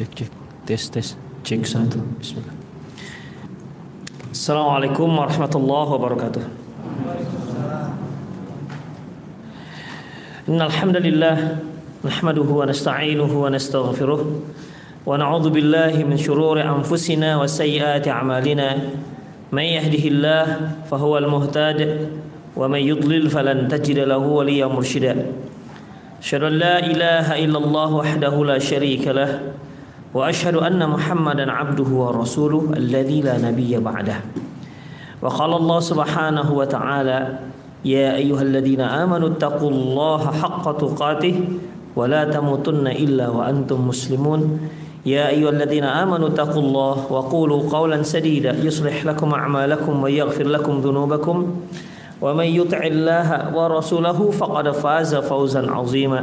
Cek cek tes tes cek satu. Bismillah. Assalamualaikum warahmatullahi wabarakatuh. إن الحمد لله نحمده ونستعينه ونستغفره ونعوذ بالله من شرور أنفسنا وسيئات أعمالنا من يهده الله فهو المهتد ومن يضلل فلن تجد له وليا مرشدا أشهد أن لا إله إلا الله وحده لا شريك له وأشهد أن محمدا عبده ورسوله الذي لا نبي بعده. وقال الله سبحانه وتعالى يا أيها الذين آمنوا اتقوا الله حق تقاته ولا تموتن إلا وأنتم مسلمون. يا أيها الذين آمنوا اتقوا الله وقولوا قولا سديدا يصلح لكم أعمالكم ويغفر لكم ذنوبكم. ومن يطع الله ورسوله فقد فاز فوزا عظيما.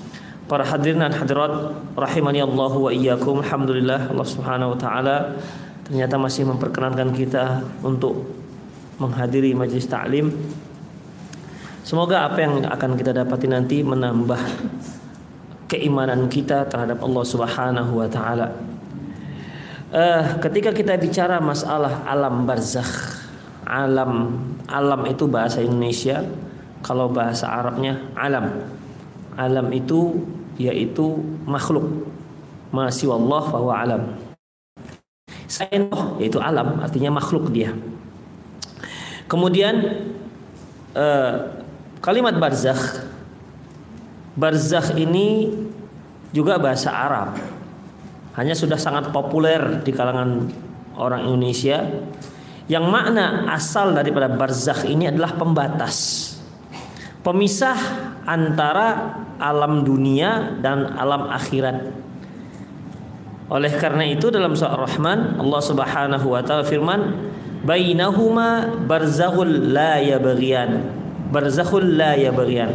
Para hadirin dan hadirat rahimani Allah wa iyyakum. Alhamdulillah Allah Subhanahu wa taala ternyata masih memperkenankan kita untuk menghadiri majelis taklim. Semoga apa yang akan kita dapati nanti menambah keimanan kita terhadap Allah Subhanahu wa taala. Uh, ketika kita bicara masalah alam barzakh, alam alam itu bahasa Indonesia, kalau bahasa Arabnya alam. Alam itu yaitu makhluk. Masih Allah bahwa alam. Selain yaitu alam, artinya makhluk dia. Kemudian uh, kalimat barzakh barzakh ini juga bahasa Arab. Hanya sudah sangat populer di kalangan orang Indonesia yang makna asal daripada barzakh ini adalah pembatas. Pemisah antara alam dunia dan alam akhirat. Oleh karena itu dalam surah Ar-Rahman Allah Subhanahu wa taala firman bainahuma barzakhul la yabghiyan. Barzakhul la yabghiyan.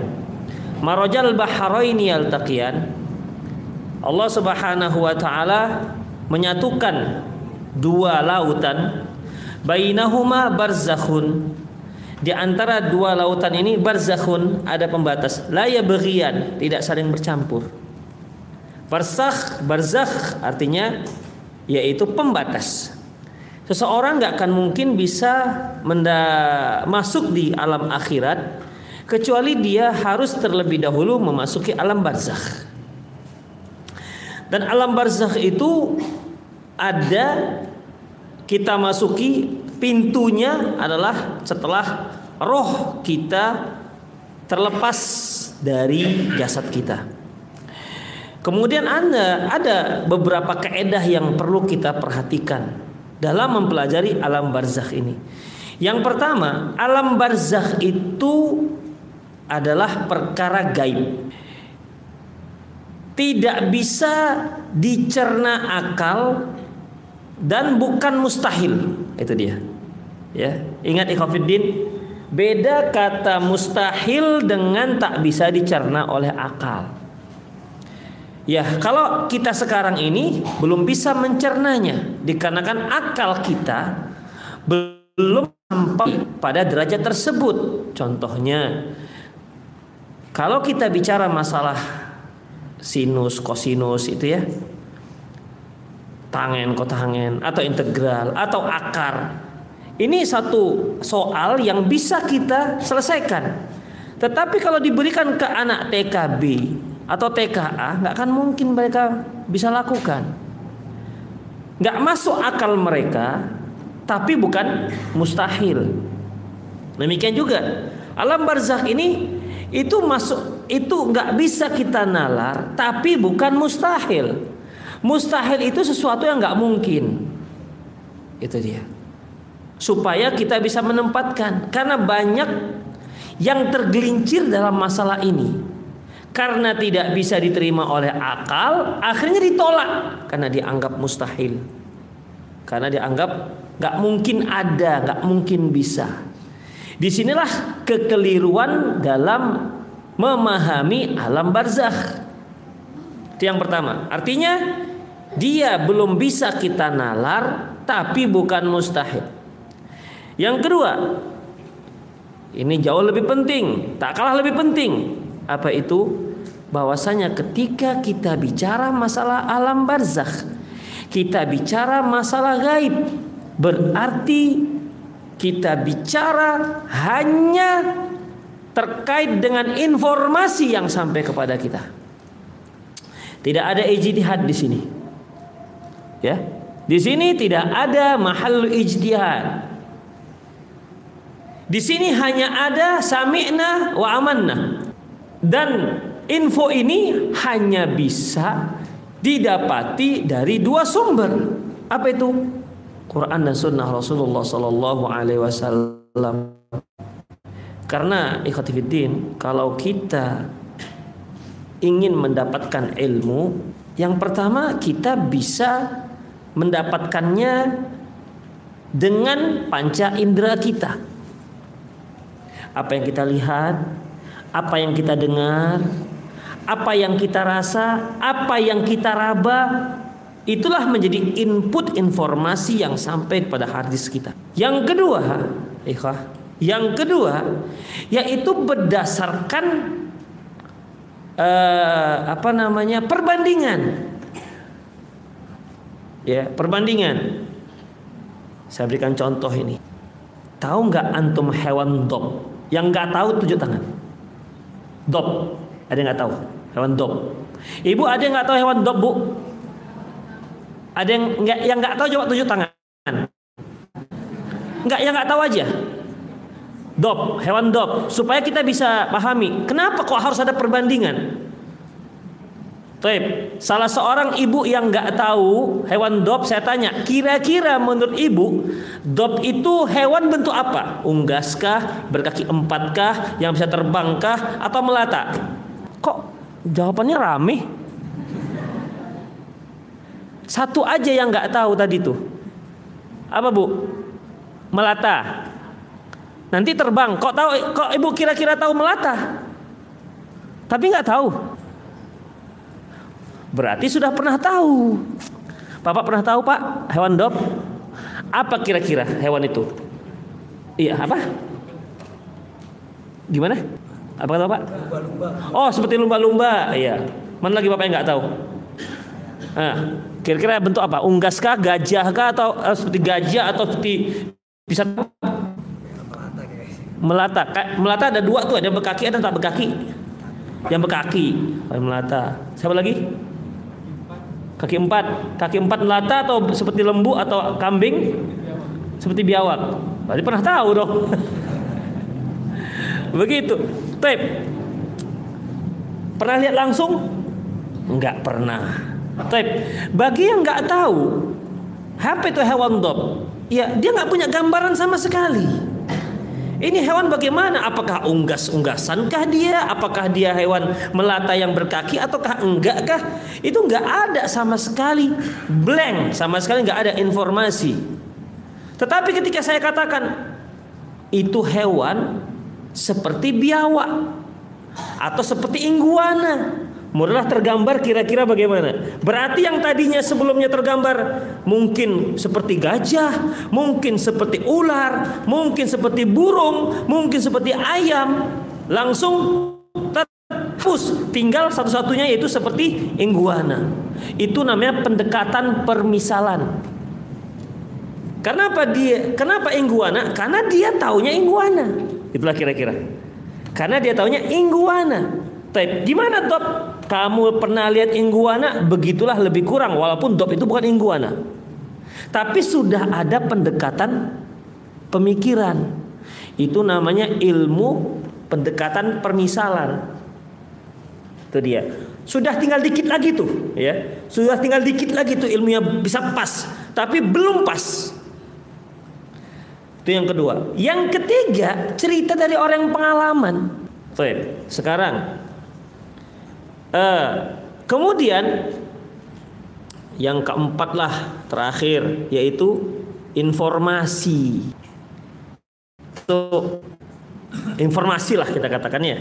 Marajal baharaini yaltaqiyan. Allah Subhanahu wa taala menyatukan dua lautan. Bainahuma barzakhun di antara dua lautan ini barzakhun ada pembatas. La yabghiyan tidak saling bercampur. Barzakh barzakh artinya yaitu pembatas. Seseorang nggak akan mungkin bisa menda masuk di alam akhirat kecuali dia harus terlebih dahulu memasuki alam barzakh. Dan alam barzakh itu ada kita masuki pintunya adalah setelah roh kita terlepas dari jasad kita. Kemudian Anda ada beberapa keedah yang perlu kita perhatikan dalam mempelajari alam barzakh ini. Yang pertama, alam barzakh itu adalah perkara gaib. Tidak bisa dicerna akal dan bukan mustahil. Itu dia. Ya, ingat ikhwatiddin, beda kata mustahil dengan tak bisa dicerna oleh akal. Ya, kalau kita sekarang ini belum bisa mencernanya dikarenakan akal kita belum sampai pada derajat tersebut. Contohnya, kalau kita bicara masalah sinus, kosinus itu ya, tangen, kotangen, atau integral, atau akar. Ini satu soal yang bisa kita selesaikan. Tetapi kalau diberikan ke anak TKB atau TKA, nggak akan mungkin mereka bisa lakukan. Nggak masuk akal mereka, tapi bukan mustahil. Demikian juga alam barzakh ini itu masuk itu nggak bisa kita nalar, tapi bukan mustahil. Mustahil itu sesuatu yang nggak mungkin. Itu dia. Supaya kita bisa menempatkan karena banyak yang tergelincir dalam masalah ini. karena tidak bisa diterima oleh akal, akhirnya ditolak karena dianggap mustahil. Karena dianggap nggak mungkin ada, nggak mungkin bisa. Di sinilah kekeliruan dalam memahami alam barzakh. Itu yang pertama. Artinya dia belum bisa kita nalar, tapi bukan mustahil. Yang kedua, ini jauh lebih penting, tak kalah lebih penting. Apa itu? bahwasanya ketika kita bicara masalah alam barzakh, kita bicara masalah gaib, berarti kita bicara hanya terkait dengan informasi yang sampai kepada kita. Tidak ada ijtihad di sini. Ya. Di sini tidak ada mahal ijtihad. Di sini hanya ada sami'na wa amanna. Dan Info ini hanya bisa didapati dari dua sumber. Apa itu? Quran dan Sunnah Rasulullah Sallallahu Alaihi Wasallam. Karena ikhtifidin, kalau kita ingin mendapatkan ilmu, yang pertama kita bisa mendapatkannya dengan panca indera kita. Apa yang kita lihat, apa yang kita dengar, apa yang kita rasa, apa yang kita raba, itulah menjadi input informasi yang sampai kepada harddisk kita. Yang kedua, ikhwah, yang kedua yaitu berdasarkan uh, apa namanya perbandingan. Ya, perbandingan. Saya berikan contoh ini. Tahu nggak antum hewan dop? Yang nggak tahu tujuh tangan. Dop, ada yang nggak tahu? hewan dop. Ibu ada yang nggak tahu hewan dop bu? Ada yang nggak yang nggak tahu coba tunjuk tangan. Nggak yang nggak tahu aja. Dop, hewan dop, supaya kita bisa pahami kenapa kok harus ada perbandingan. Taib, salah seorang ibu yang nggak tahu hewan dop, saya tanya, kira-kira menurut ibu, dop itu hewan bentuk apa? Unggaskah, berkaki empatkah, yang bisa terbangkah, atau melata? Kok Jawabannya rame. Satu aja yang nggak tahu tadi tuh. Apa bu? Melata. Nanti terbang. Kok tahu? Kok ibu kira-kira tahu melata? Tapi nggak tahu. Berarti sudah pernah tahu. Bapak pernah tahu pak hewan dop? Apa kira-kira hewan itu? Iya apa? Gimana? Apa kata Pak? Oh, seperti lumba-lumba. Iya. Mana lagi Bapak yang nggak tahu? Nah, kira-kira bentuk apa? Unggaskah, gajahkah atau uh, seperti gajah atau seperti bisa melata melata ada dua tuh ada yang berkaki ada yang tak berkaki yang berkaki melata siapa lagi kaki empat kaki empat melata atau seperti lembu atau kambing seperti biawak berarti pernah tahu dong begitu Taib. Pernah lihat langsung? Enggak pernah. Taib. Bagi yang enggak tahu, apa itu hewan dop? Ya, dia nggak punya gambaran sama sekali. Ini hewan bagaimana? Apakah unggas-unggasankah dia? Apakah dia hewan melata yang berkaki ataukah enggak kah? Itu enggak ada sama sekali. Blank, sama sekali enggak ada informasi. Tetapi ketika saya katakan itu hewan seperti biawak atau seperti iguana. Mulailah tergambar kira-kira bagaimana. Berarti yang tadinya sebelumnya tergambar mungkin seperti gajah, mungkin seperti ular, mungkin seperti burung, mungkin seperti ayam, langsung terhapus. Tinggal satu-satunya yaitu seperti iguana. Itu namanya pendekatan permisalan. Kenapa dia? Kenapa iguana? Karena dia taunya iguana. Itulah kira-kira. Karena dia taunya iguana. Tapi gimana dop? Kamu pernah lihat iguana? Begitulah lebih kurang walaupun dop itu bukan iguana. Tapi sudah ada pendekatan pemikiran. Itu namanya ilmu pendekatan permisalan. Itu dia. Sudah tinggal dikit lagi tuh, ya. Sudah tinggal dikit lagi tuh ilmunya bisa pas, tapi belum pas. Itu yang kedua. Yang ketiga, cerita dari orang yang pengalaman. Baik, sekarang Uh, kemudian yang keempat lah terakhir yaitu informasi. Itu informasi lah kita katakan ya.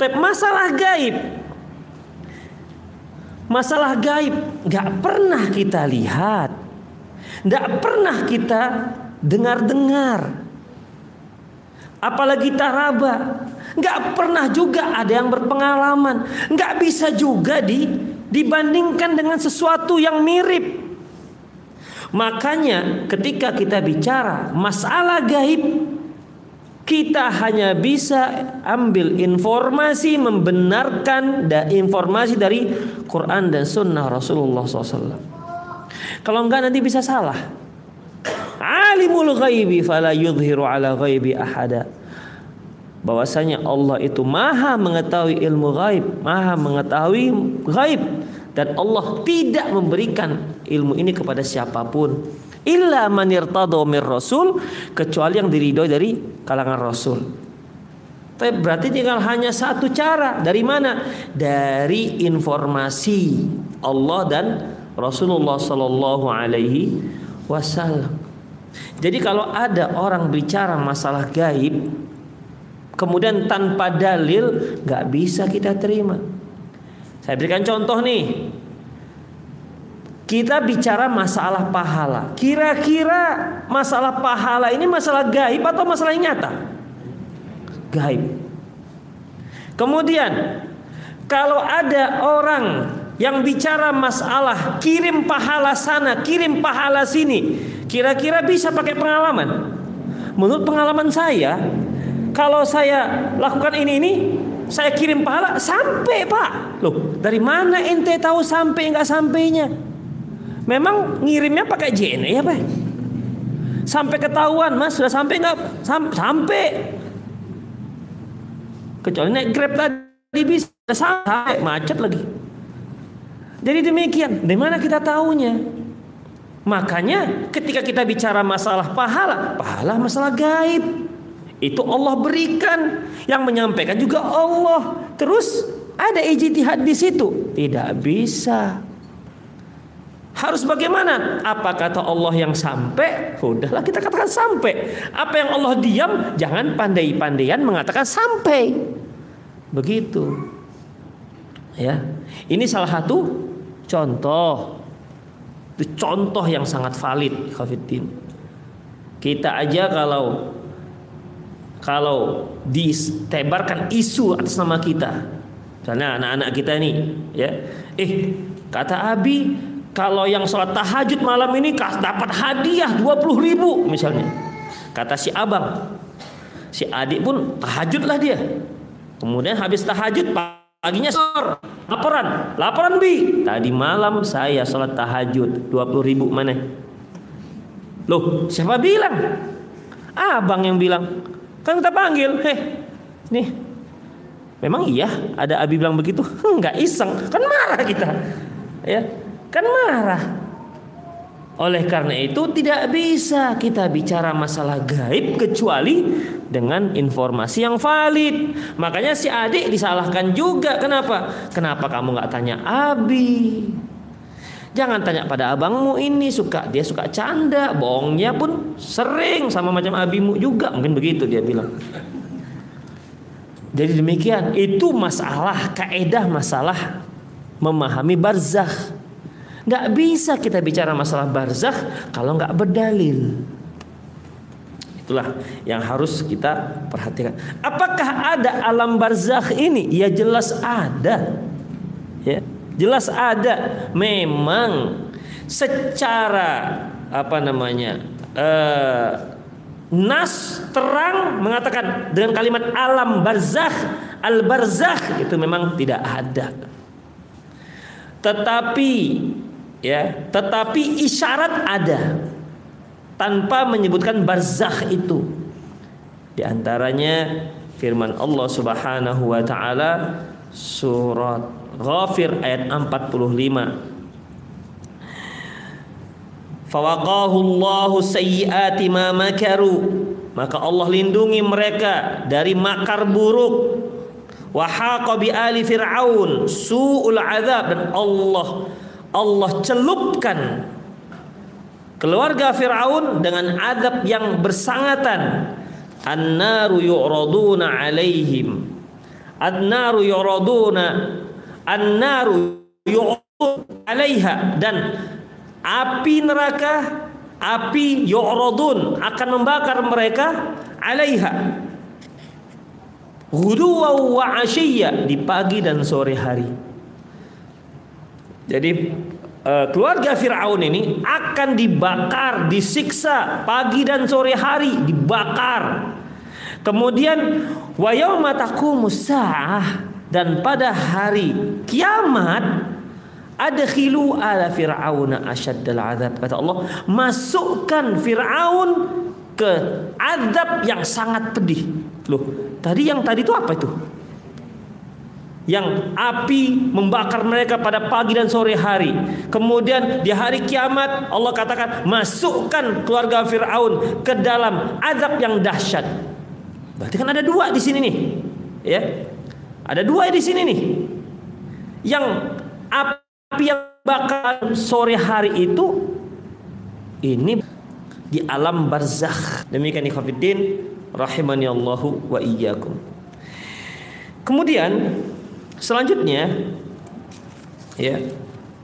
Tapi masalah gaib, masalah gaib nggak pernah kita lihat, nggak pernah kita dengar-dengar, apalagi taraba, nggak pernah juga ada yang berpengalaman, nggak bisa juga di dibandingkan dengan sesuatu yang mirip. Makanya ketika kita bicara masalah gaib kita hanya bisa ambil informasi membenarkan informasi dari Quran dan Sunnah Rasulullah SAW. Kalau enggak nanti bisa salah. Alimul ghaibi fala yudhiru ala ghaibi ahada. Bahwasanya Allah itu maha mengetahui ilmu gaib, maha mengetahui gaib dan Allah tidak memberikan ilmu ini kepada siapa pun illa man mir rasul kecuali yang diridhoi dari kalangan rasul. Tapi berarti tinggal hanya satu cara. Dari mana? Dari informasi Allah dan Rasulullah Sallallahu Alaihi Wasallam. Jadi kalau ada orang bicara masalah gaib, kemudian tanpa dalil, nggak bisa kita terima. Saya berikan contoh nih. Kita bicara masalah pahala. Kira-kira masalah pahala ini masalah gaib atau masalah nyata? Gaib. Kemudian kalau ada orang yang bicara masalah kirim pahala sana, kirim pahala sini, kira-kira bisa pakai pengalaman? Menurut pengalaman saya, kalau saya lakukan ini ini, saya kirim pahala sampai pak. Loh, dari mana ente tahu sampai nggak sampainya? Memang ngirimnya pakai JNE ya Pak? Sampai ketahuan Mas sudah sampai nggak? Sam sampai. Kecuali naik Grab tadi bisa sampai macet lagi. Jadi demikian. Dari mana kita tahunya? Makanya ketika kita bicara masalah pahala, pahala masalah gaib. Itu Allah berikan, yang menyampaikan juga Allah. Terus ada ijtihad di situ? Tidak bisa. Harus bagaimana? Apa kata Allah yang sampai? Udahlah kita katakan sampai. Apa yang Allah diam? Jangan pandai-pandaian mengatakan sampai. Begitu. Ya. Ini salah satu contoh. Itu contoh yang sangat valid, Khafiddin. Kita aja kalau kalau ditebarkan isu atas nama kita, misalnya anak-anak kita nih, ya, eh kata Abi kalau yang sholat tahajud malam ini dapat hadiah 20 ribu misalnya. Kata si abang. Si adik pun tahajud lah dia. Kemudian habis tahajud paginya sor. Laporan. Laporan bi. Tadi malam saya sholat tahajud 20 ribu mana? Loh siapa bilang? Abang yang bilang. Kan kita panggil. Heh nih. Memang iya ada Abi bilang begitu? Enggak iseng. Kan marah kita. Ya kan marah. Oleh karena itu tidak bisa kita bicara masalah gaib kecuali dengan informasi yang valid. Makanya si adik disalahkan juga. Kenapa? Kenapa kamu nggak tanya Abi? Jangan tanya pada abangmu ini suka dia suka canda, bohongnya pun sering sama macam abimu juga mungkin begitu dia bilang. Jadi demikian itu masalah kaedah masalah memahami barzakh. Nggak bisa kita bicara masalah barzakh kalau nggak berdalil. Itulah yang harus kita perhatikan. Apakah ada alam barzakh ini? Ya jelas ada. Jelas ada. Memang secara apa namanya? Uh, nas terang mengatakan dengan kalimat alam barzakh, al barzakh itu memang tidak ada. Tetapi ya tetapi isyarat ada tanpa menyebutkan barzakh itu di antaranya firman Allah Subhanahu wa taala surat Ghafir ayat 45 Fawaqahu Allahu sayyiati ma makaru. Maka Allah lindungi mereka dari makar buruk. Wa haqa bi ali fir'aun su'ul azab. Dan Allah Allah celupkan keluarga Firaun dengan adab yang bersangatan. Annaru yu'raduna alaihim. Annaru yu'raduna annaru yu'raduna alaiha dan api neraka api yu'radun akan membakar mereka alaiha Huduwa wa asyiya di pagi dan sore hari. Jadi uh, keluarga Firaun ini akan dibakar, disiksa pagi dan sore hari, dibakar. Kemudian wa yauma taqumus dan pada hari kiamat adkhilu ala fir'auna asyaddal azab kata Allah masukkan Firaun ke azab yang sangat pedih loh tadi yang tadi itu apa itu yang api membakar mereka pada pagi dan sore hari. Kemudian di hari kiamat Allah katakan masukkan keluarga Firaun ke dalam azab yang dahsyat. Berarti kan ada dua di sini nih. Ya. Ada dua di sini nih. Yang api yang bakar sore hari itu ini di alam barzakh. Demikian ikhwatiddin rahimani Allahu wa iyyakum. Kemudian Selanjutnya ya,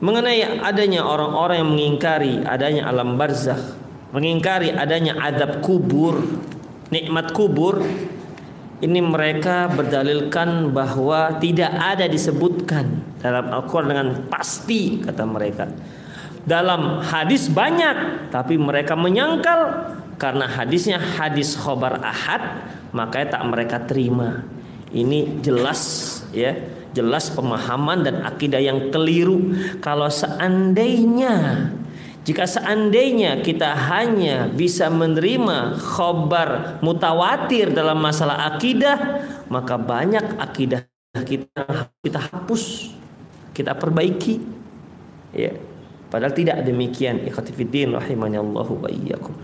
mengenai adanya orang-orang yang mengingkari adanya alam barzakh, mengingkari adanya adab kubur, nikmat kubur, ini mereka berdalilkan bahwa tidak ada disebutkan dalam Al-Quran dengan pasti kata mereka. Dalam hadis banyak, tapi mereka menyangkal karena hadisnya hadis khobar ahad, makanya tak mereka terima. Ini jelas ya jelas pemahaman dan akidah yang keliru kalau seandainya jika seandainya kita hanya bisa menerima khobar mutawatir dalam masalah akidah maka banyak akidah kita kita hapus kita perbaiki ya padahal tidak demikian ikhtifidin rahimanallahu wa iyyakum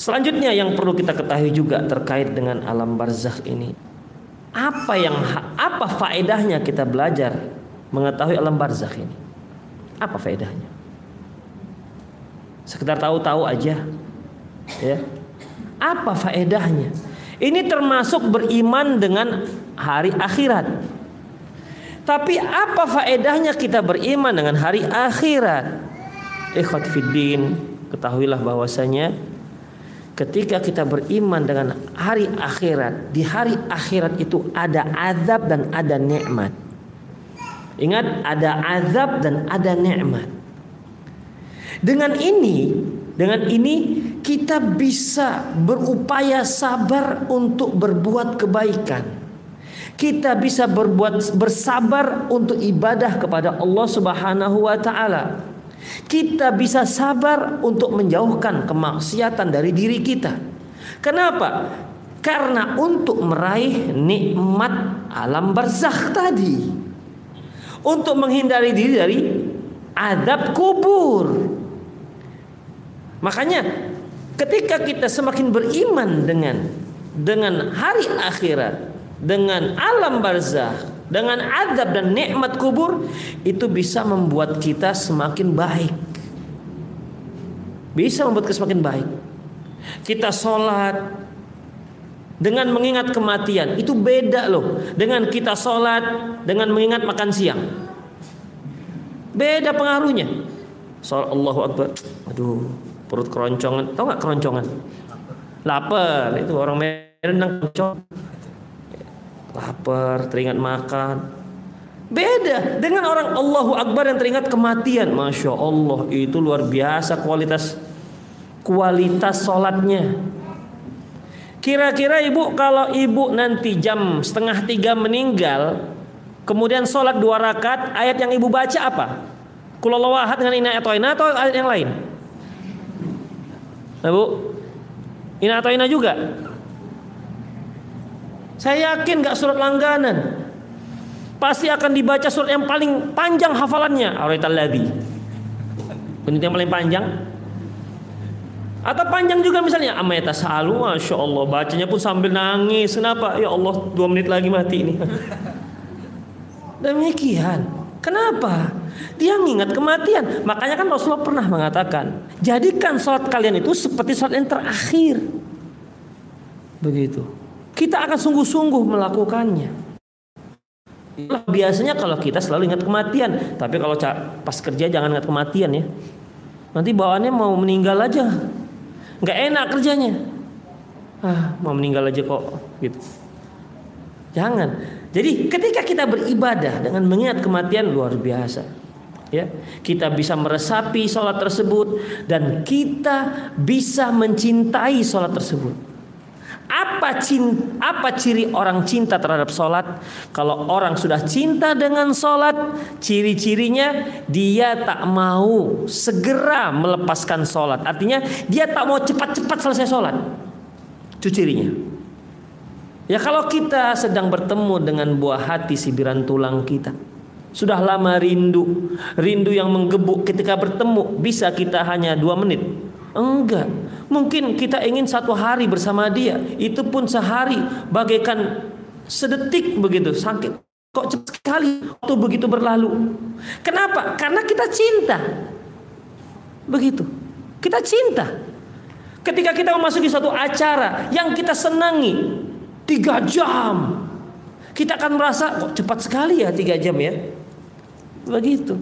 Selanjutnya yang perlu kita ketahui juga terkait dengan alam barzakh ini apa yang apa faedahnya kita belajar mengetahui alam barzakh ini? Apa faedahnya? Sekedar tahu-tahu aja. Ya. Apa faedahnya? Ini termasuk beriman dengan hari akhirat. Tapi apa faedahnya kita beriman dengan hari akhirat? Ikhwat fiddin, ketahuilah bahwasanya ketika kita beriman dengan hari akhirat, di hari akhirat itu ada azab dan ada nikmat. Ingat, ada azab dan ada nikmat. Dengan ini, dengan ini kita bisa berupaya sabar untuk berbuat kebaikan. Kita bisa berbuat bersabar untuk ibadah kepada Allah Subhanahu wa taala kita bisa sabar untuk menjauhkan kemaksiatan dari diri kita. Kenapa? Karena untuk meraih nikmat alam barzakh tadi. Untuk menghindari diri dari adab kubur. Makanya ketika kita semakin beriman dengan dengan hari akhirat, dengan alam barzakh, dengan azab dan nikmat kubur itu bisa membuat kita semakin baik. Bisa membuat kita semakin baik. Kita sholat dengan mengingat kematian itu beda loh dengan kita sholat dengan mengingat makan siang. Beda pengaruhnya. Sholat Allahu Akbar. Aduh, perut keroncongan. Tahu nggak keroncongan? Lapar. Itu orang Medan keroncong lapar, teringat makan. Beda dengan orang Allahu Akbar yang teringat kematian. Masya Allah itu luar biasa kualitas kualitas sholatnya. Kira-kira ibu kalau ibu nanti jam setengah tiga meninggal, kemudian sholat dua rakaat, ayat yang ibu baca apa? Kulalawahat dengan ina atau ina atau ayat yang lain? Nah, bu, ina atau ina juga? Saya yakin gak surat langganan. Pasti akan dibaca surat yang paling panjang hafalannya. Araital ladzi. Ini yang paling panjang. Atau panjang juga misalnya Ameta salu, Masya Allah Bacanya pun sambil nangis Kenapa? Ya Allah dua menit lagi mati ini Demikian Kenapa? Dia mengingat kematian. Makanya kan Rasulullah pernah mengatakan Jadikan sholat kalian itu seperti sholat yang terakhir. Begitu. Kita akan sungguh-sungguh melakukannya. Biasanya kalau kita selalu ingat kematian. Tapi kalau pas kerja jangan ingat kematian ya. Nanti bawaannya mau meninggal aja. Nggak enak kerjanya. Ah mau meninggal aja kok gitu. Jangan. Jadi ketika kita beribadah dengan mengingat kematian luar biasa ya kita bisa meresapi sholat tersebut dan kita bisa mencintai sholat tersebut apa cinta, apa ciri orang cinta terhadap sholat? Kalau orang sudah cinta dengan sholat, ciri-cirinya dia tak mau segera melepaskan sholat. Artinya dia tak mau cepat-cepat selesai sholat. Itu cirinya. Ya kalau kita sedang bertemu dengan buah hati sibiran tulang kita. Sudah lama rindu. Rindu yang menggebuk ketika bertemu. Bisa kita hanya dua menit. Enggak Mungkin kita ingin satu hari bersama dia, itu pun sehari bagaikan sedetik begitu, sakit. Kok cepat sekali waktu begitu berlalu. Kenapa? Karena kita cinta. Begitu. Kita cinta. Ketika kita memasuki satu acara yang kita senangi tiga jam, kita akan merasa kok cepat sekali ya tiga jam ya. Begitu.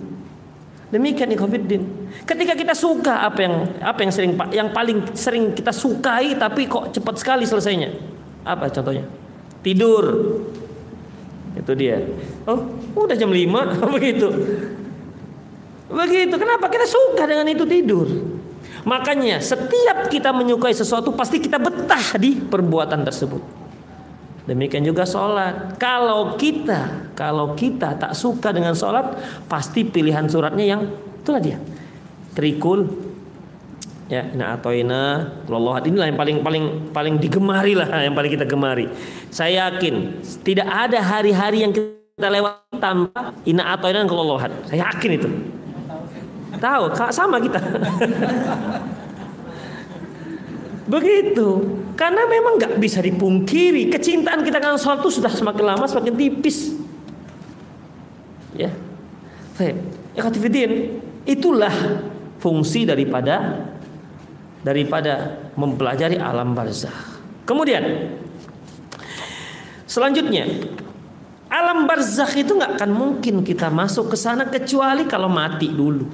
Demikian ikhwatiddin. Ketika kita suka apa yang apa yang sering yang paling sering kita sukai tapi kok cepat sekali selesainya. Apa contohnya? Tidur. Itu dia. Oh, udah jam 5 begitu. Begitu. Kenapa? Kita suka dengan itu tidur. Makanya setiap kita menyukai sesuatu pasti kita betah di perbuatan tersebut. Demikian juga sholat. Kalau kita, kalau kita tak suka dengan sholat, pasti pilihan suratnya yang itulah dia. Trikul, ya, ina atoina, Allah inilah yang paling paling paling digemari lah, yang paling kita gemari. Saya yakin tidak ada hari-hari yang kita lewat tanpa ina atoina dan Allah. Saya yakin itu. Tahu, sama kita. Begitu. Karena memang nggak bisa dipungkiri kecintaan kita dengan sholat itu sudah semakin lama semakin tipis. Ya. Baik. Ikhwatifidin, itulah fungsi daripada daripada mempelajari alam barzah. Kemudian selanjutnya alam barzakh itu nggak akan mungkin kita masuk ke sana kecuali kalau mati dulu.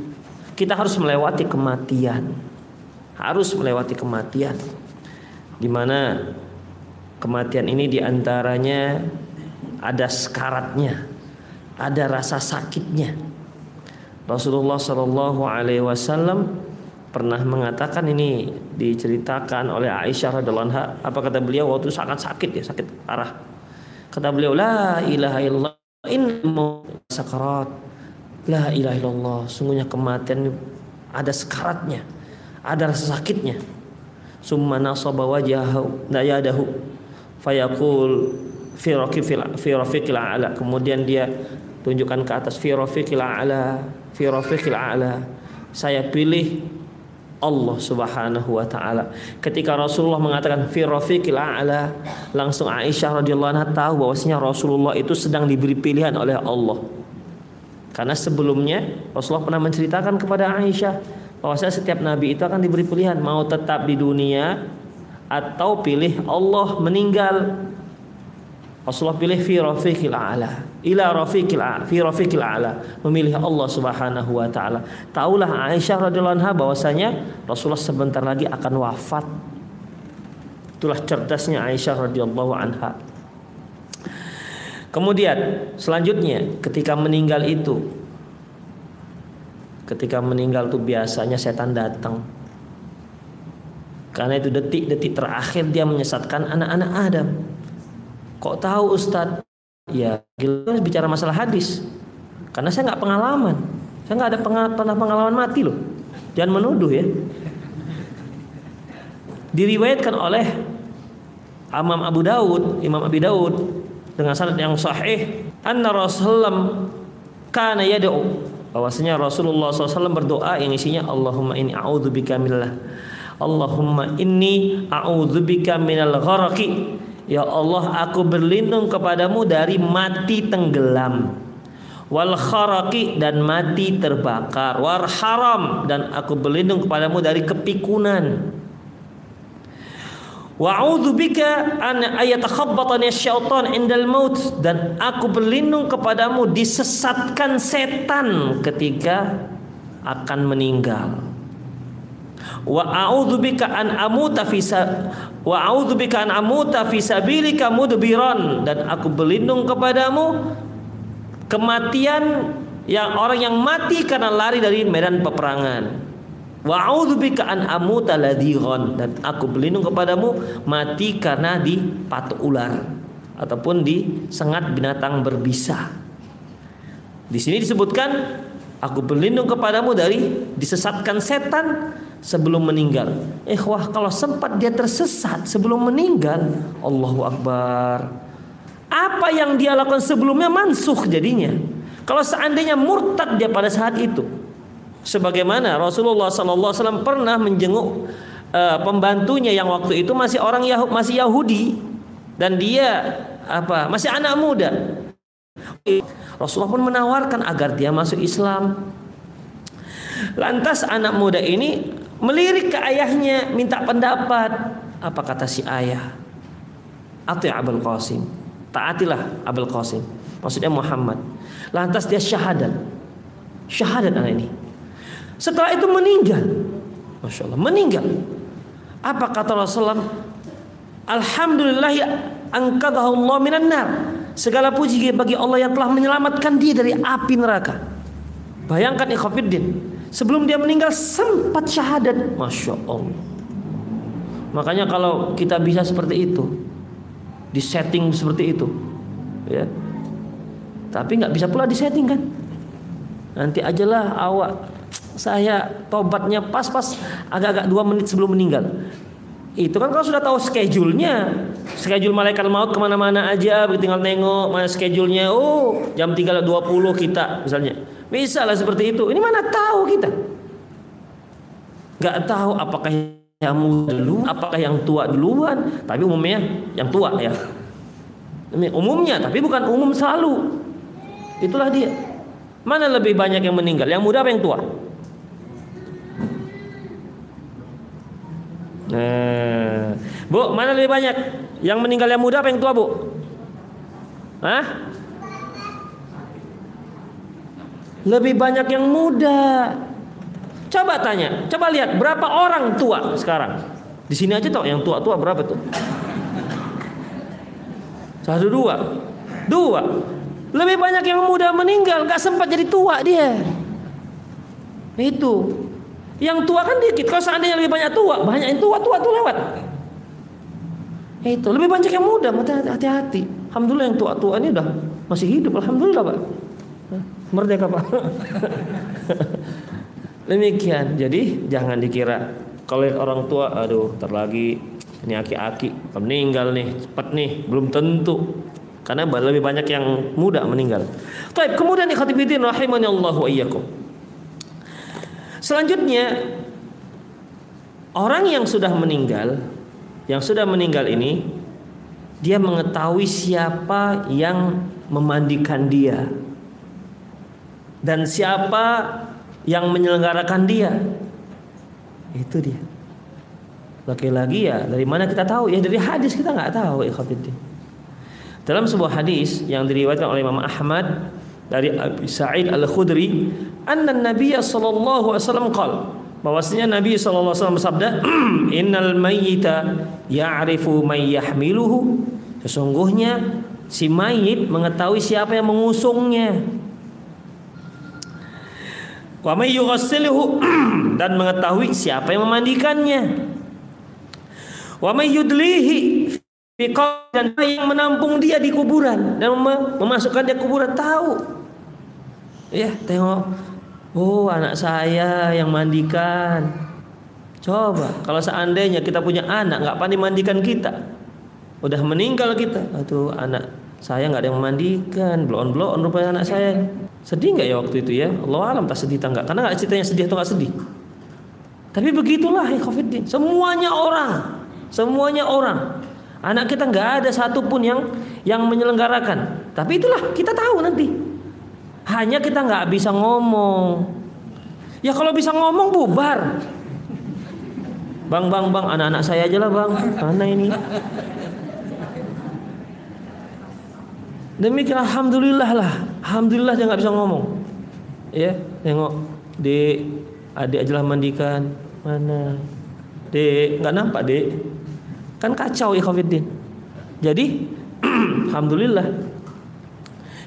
Kita harus melewati kematian harus melewati kematian. Di mana kematian ini di antaranya ada sekaratnya ada rasa sakitnya. Rasulullah Shallallahu Alaihi Wasallam pernah mengatakan ini diceritakan oleh Aisyah radhiallahu anha apa kata beliau? Waktu sangat sakit ya sakit parah. Kata beliau la ilaha illallah innamu sakarat. La ilaha illallah sungguhnya kematian ada sekaratnya ada rasa sakitnya summa nasaba wajahu dayadahu fayaqul fi fi rafiqil a'la kemudian dia tunjukkan ke atas fi rafiqil a'la fi rafiqil a'la saya pilih Allah Subhanahu wa taala. Ketika Rasulullah mengatakan fi rafiqil a'la, langsung Aisyah radhiyallahu anha tahu bahwasanya Rasulullah itu sedang diberi pilihan oleh Allah. Karena sebelumnya Rasulullah pernah menceritakan kepada Aisyah bahwasanya setiap nabi itu akan diberi pilihan mau tetap di dunia atau pilih Allah meninggal. Rasulullah pilih fi rafiqil a'la ila rafiqil a'la fi rafiqil a'la memilih Allah Subhanahu wa taala. Taulah Aisyah radhiyallahu anha bahwasanya Rasulullah sebentar lagi akan wafat. Itulah cerdasnya Aisyah radhiyallahu anha. Kemudian selanjutnya ketika meninggal itu ketika meninggal tuh biasanya setan datang. Karena itu detik-detik terakhir dia menyesatkan anak-anak Adam. Kok tahu Ustadz? Ya gila bicara masalah hadis. Karena saya nggak pengalaman. Saya nggak ada pernah pengalaman mati loh. Jangan menuduh ya. Diriwayatkan oleh Imam Abu Daud Imam Abi Daud dengan sanad yang sahih. Anna Rasulullah kana yad'u bahwasanya Rasulullah SAW berdoa yang isinya Allahumma ini a'udzu bika minallah Allahumma inni a'udzubika minal gharaqi. Ya Allah aku berlindung kepadamu dari mati tenggelam. Wal kharaqi dan mati terbakar. War haram dan aku berlindung kepadamu dari kepikunan Wa'udzu bika an ayatakhabbatani syaitan indal maut. Dan aku berlindung kepadamu disesatkan setan ketika akan meninggal. Wa a'udzubika an amuta fi wa a'udzubika an amuta fi sabilika mudbiran. Dan aku berlindung kepadamu kematian yang orang yang mati karena lari dari medan peperangan an amuta dan aku berlindung kepadamu mati karena dipatuk ular ataupun disengat binatang berbisa di sini disebutkan aku berlindung kepadamu dari disesatkan setan sebelum meninggal. Eh wah kalau sempat dia tersesat sebelum meninggal, Allahu Akbar. Apa yang dia lakukan sebelumnya mansuh jadinya. Kalau seandainya murtad dia pada saat itu, sebagaimana Rasulullah SAW pernah menjenguk uh, pembantunya yang waktu itu masih orang Yahudi, masih Yahudi. Dan dia apa masih anak muda. Rasulullah pun menawarkan agar dia masuk Islam. Lantas anak muda ini melirik ke ayahnya minta pendapat. Apa kata si ayah? Atau Abul Qasim. Taatilah Abul Qasim. Maksudnya Muhammad. Lantas dia syahadat. Syahadat anak ini setelah itu meninggal Masya Allah meninggal apa kata Rasulullah Alhamdulillah ya Allah minan nar segala puji bagi Allah yang telah menyelamatkan dia dari api neraka bayangkan ikhwafiddin Sebelum dia meninggal sempat syahadat. Masya Allah. Makanya kalau kita bisa seperti itu, di setting seperti itu, ya. Tapi nggak bisa pula di setting kan? Nanti ajalah awak saya tobatnya pas-pas agak-agak dua menit sebelum meninggal. Itu kan kalau sudah tahu schedule-nya, schedule malaikat maut ke mana-mana aja, tinggal nengok mana schedule-nya. Oh, jam 3.20 kita misalnya. Bisa lah seperti itu. Ini mana tahu kita? Gak tahu apakah yang muda dulu, apakah yang tua duluan. Tapi umumnya yang tua ya. Umumnya, tapi bukan umum selalu. Itulah dia. Mana lebih banyak yang meninggal? Yang muda apa yang tua? Nah, Bu, mana lebih banyak? Yang meninggal yang muda apa yang tua, Bu? Hah? Lebih banyak yang muda. Coba tanya, coba lihat berapa orang tua sekarang. Di sini aja tau yang tua-tua berapa tuh? Satu dua, dua. Lebih banyak yang muda meninggal, gak sempat jadi tua dia. Itu. Yang tua kan dikit. Kalau seandainya lebih banyak tua, banyak yang tua, tua tuh lewat. Itu lebih banyak yang muda, hati-hati. Alhamdulillah yang tua-tua ini udah masih hidup. Alhamdulillah pak merdeka pak demikian jadi jangan dikira kalau orang tua aduh terlagi ini aki-aki meninggal nih cepat nih belum tentu karena lebih banyak yang muda meninggal. Baik, kemudian ikhtifidin rahimani Allah wa iyyakum. Selanjutnya orang yang sudah meninggal, yang sudah meninggal ini dia mengetahui siapa yang memandikan dia dan siapa yang menyelenggarakan dia. Itu dia. Lagi-lagi ya dari mana kita tahu? Ya dari hadis kita nggak tahu ikhwatiddin. Dalam sebuah hadis yang diriwayatkan oleh Imam Ahmad dari Abi Sa'id Al-Khudri, anna Nabi sallallahu alaihi wasallam qala bahwasanya Nabi sallallahu alaihi wasallam bersabda, "Innal mayyita ya'rifu may yahmiluhu." Sesungguhnya si mayit mengetahui siapa yang mengusungnya. Wa may dan mengetahui siapa yang memandikannya. Wa may yudlihi dan yang menampung dia di kuburan dan memasukkan dia kuburan tahu? Ya tengok. Oh anak saya yang mandikan. Coba kalau seandainya kita punya anak nggak pandai mandikan kita. Udah meninggal kita. Atau anak saya nggak ada yang memandikan. Blon blon rupanya anak saya. Sedih nggak ya waktu itu ya? Allah alam tak sedih tak Karena nggak ceritanya sedih atau nggak sedih. Tapi begitulah ya Khofiddin. Semuanya orang, semuanya orang. Anak kita nggak ada satupun yang yang menyelenggarakan. Tapi itulah kita tahu nanti. Hanya kita nggak bisa ngomong. Ya kalau bisa ngomong bubar. Bang, bang, bang, anak-anak saya aja lah bang. Mana ini? Demikian alhamdulillah lah. Alhamdulillah dia nggak bisa ngomong. Ya, tengok di adik aja lah mandikan. Mana? Dek, nggak nampak dek. Kan kacau ya Khofiddin. Jadi alhamdulillah.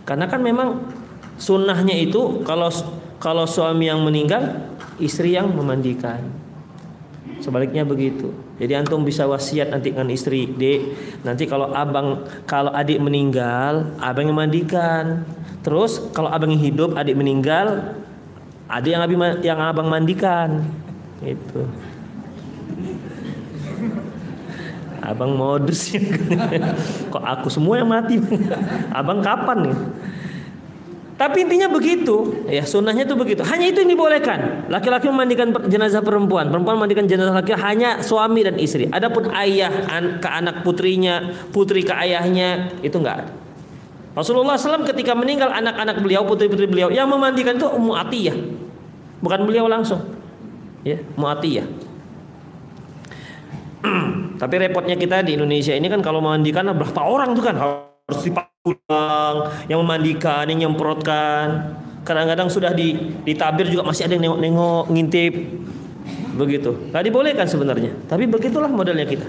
Karena kan memang sunnahnya itu kalau kalau suami yang meninggal, istri yang memandikan. Sebaliknya begitu. Jadi antum bisa wasiat nanti dengan istri, dek. Nanti kalau abang, kalau adik meninggal, abang yang mandikan. Terus kalau abang yang hidup, adik meninggal, adik yang abang, yang abang mandikan. Itu. Abang modus ya. Kok aku semua yang mati? Abang kapan nih? Tapi intinya begitu, ya sunnahnya itu begitu. Hanya itu yang dibolehkan. Laki-laki memandikan jenazah perempuan, perempuan memandikan jenazah laki hanya suami dan istri. Adapun ayah ke anak putrinya, putri ke ayahnya itu enggak. Rasulullah SAW ketika meninggal anak-anak beliau, putri-putri beliau yang memandikan itu Ummu Atiyah. Bukan beliau langsung. Ya, Atiyah. Tapi repotnya kita di Indonesia ini kan kalau memandikan berapa orang tuh kan harus dipulang, yang memandikan, yang nyemprotkan. Kadang-kadang sudah di ditabir juga masih ada yang nengok-nengok, ngintip. Begitu. Tadi dibolehkan sebenarnya. Tapi begitulah modelnya kita.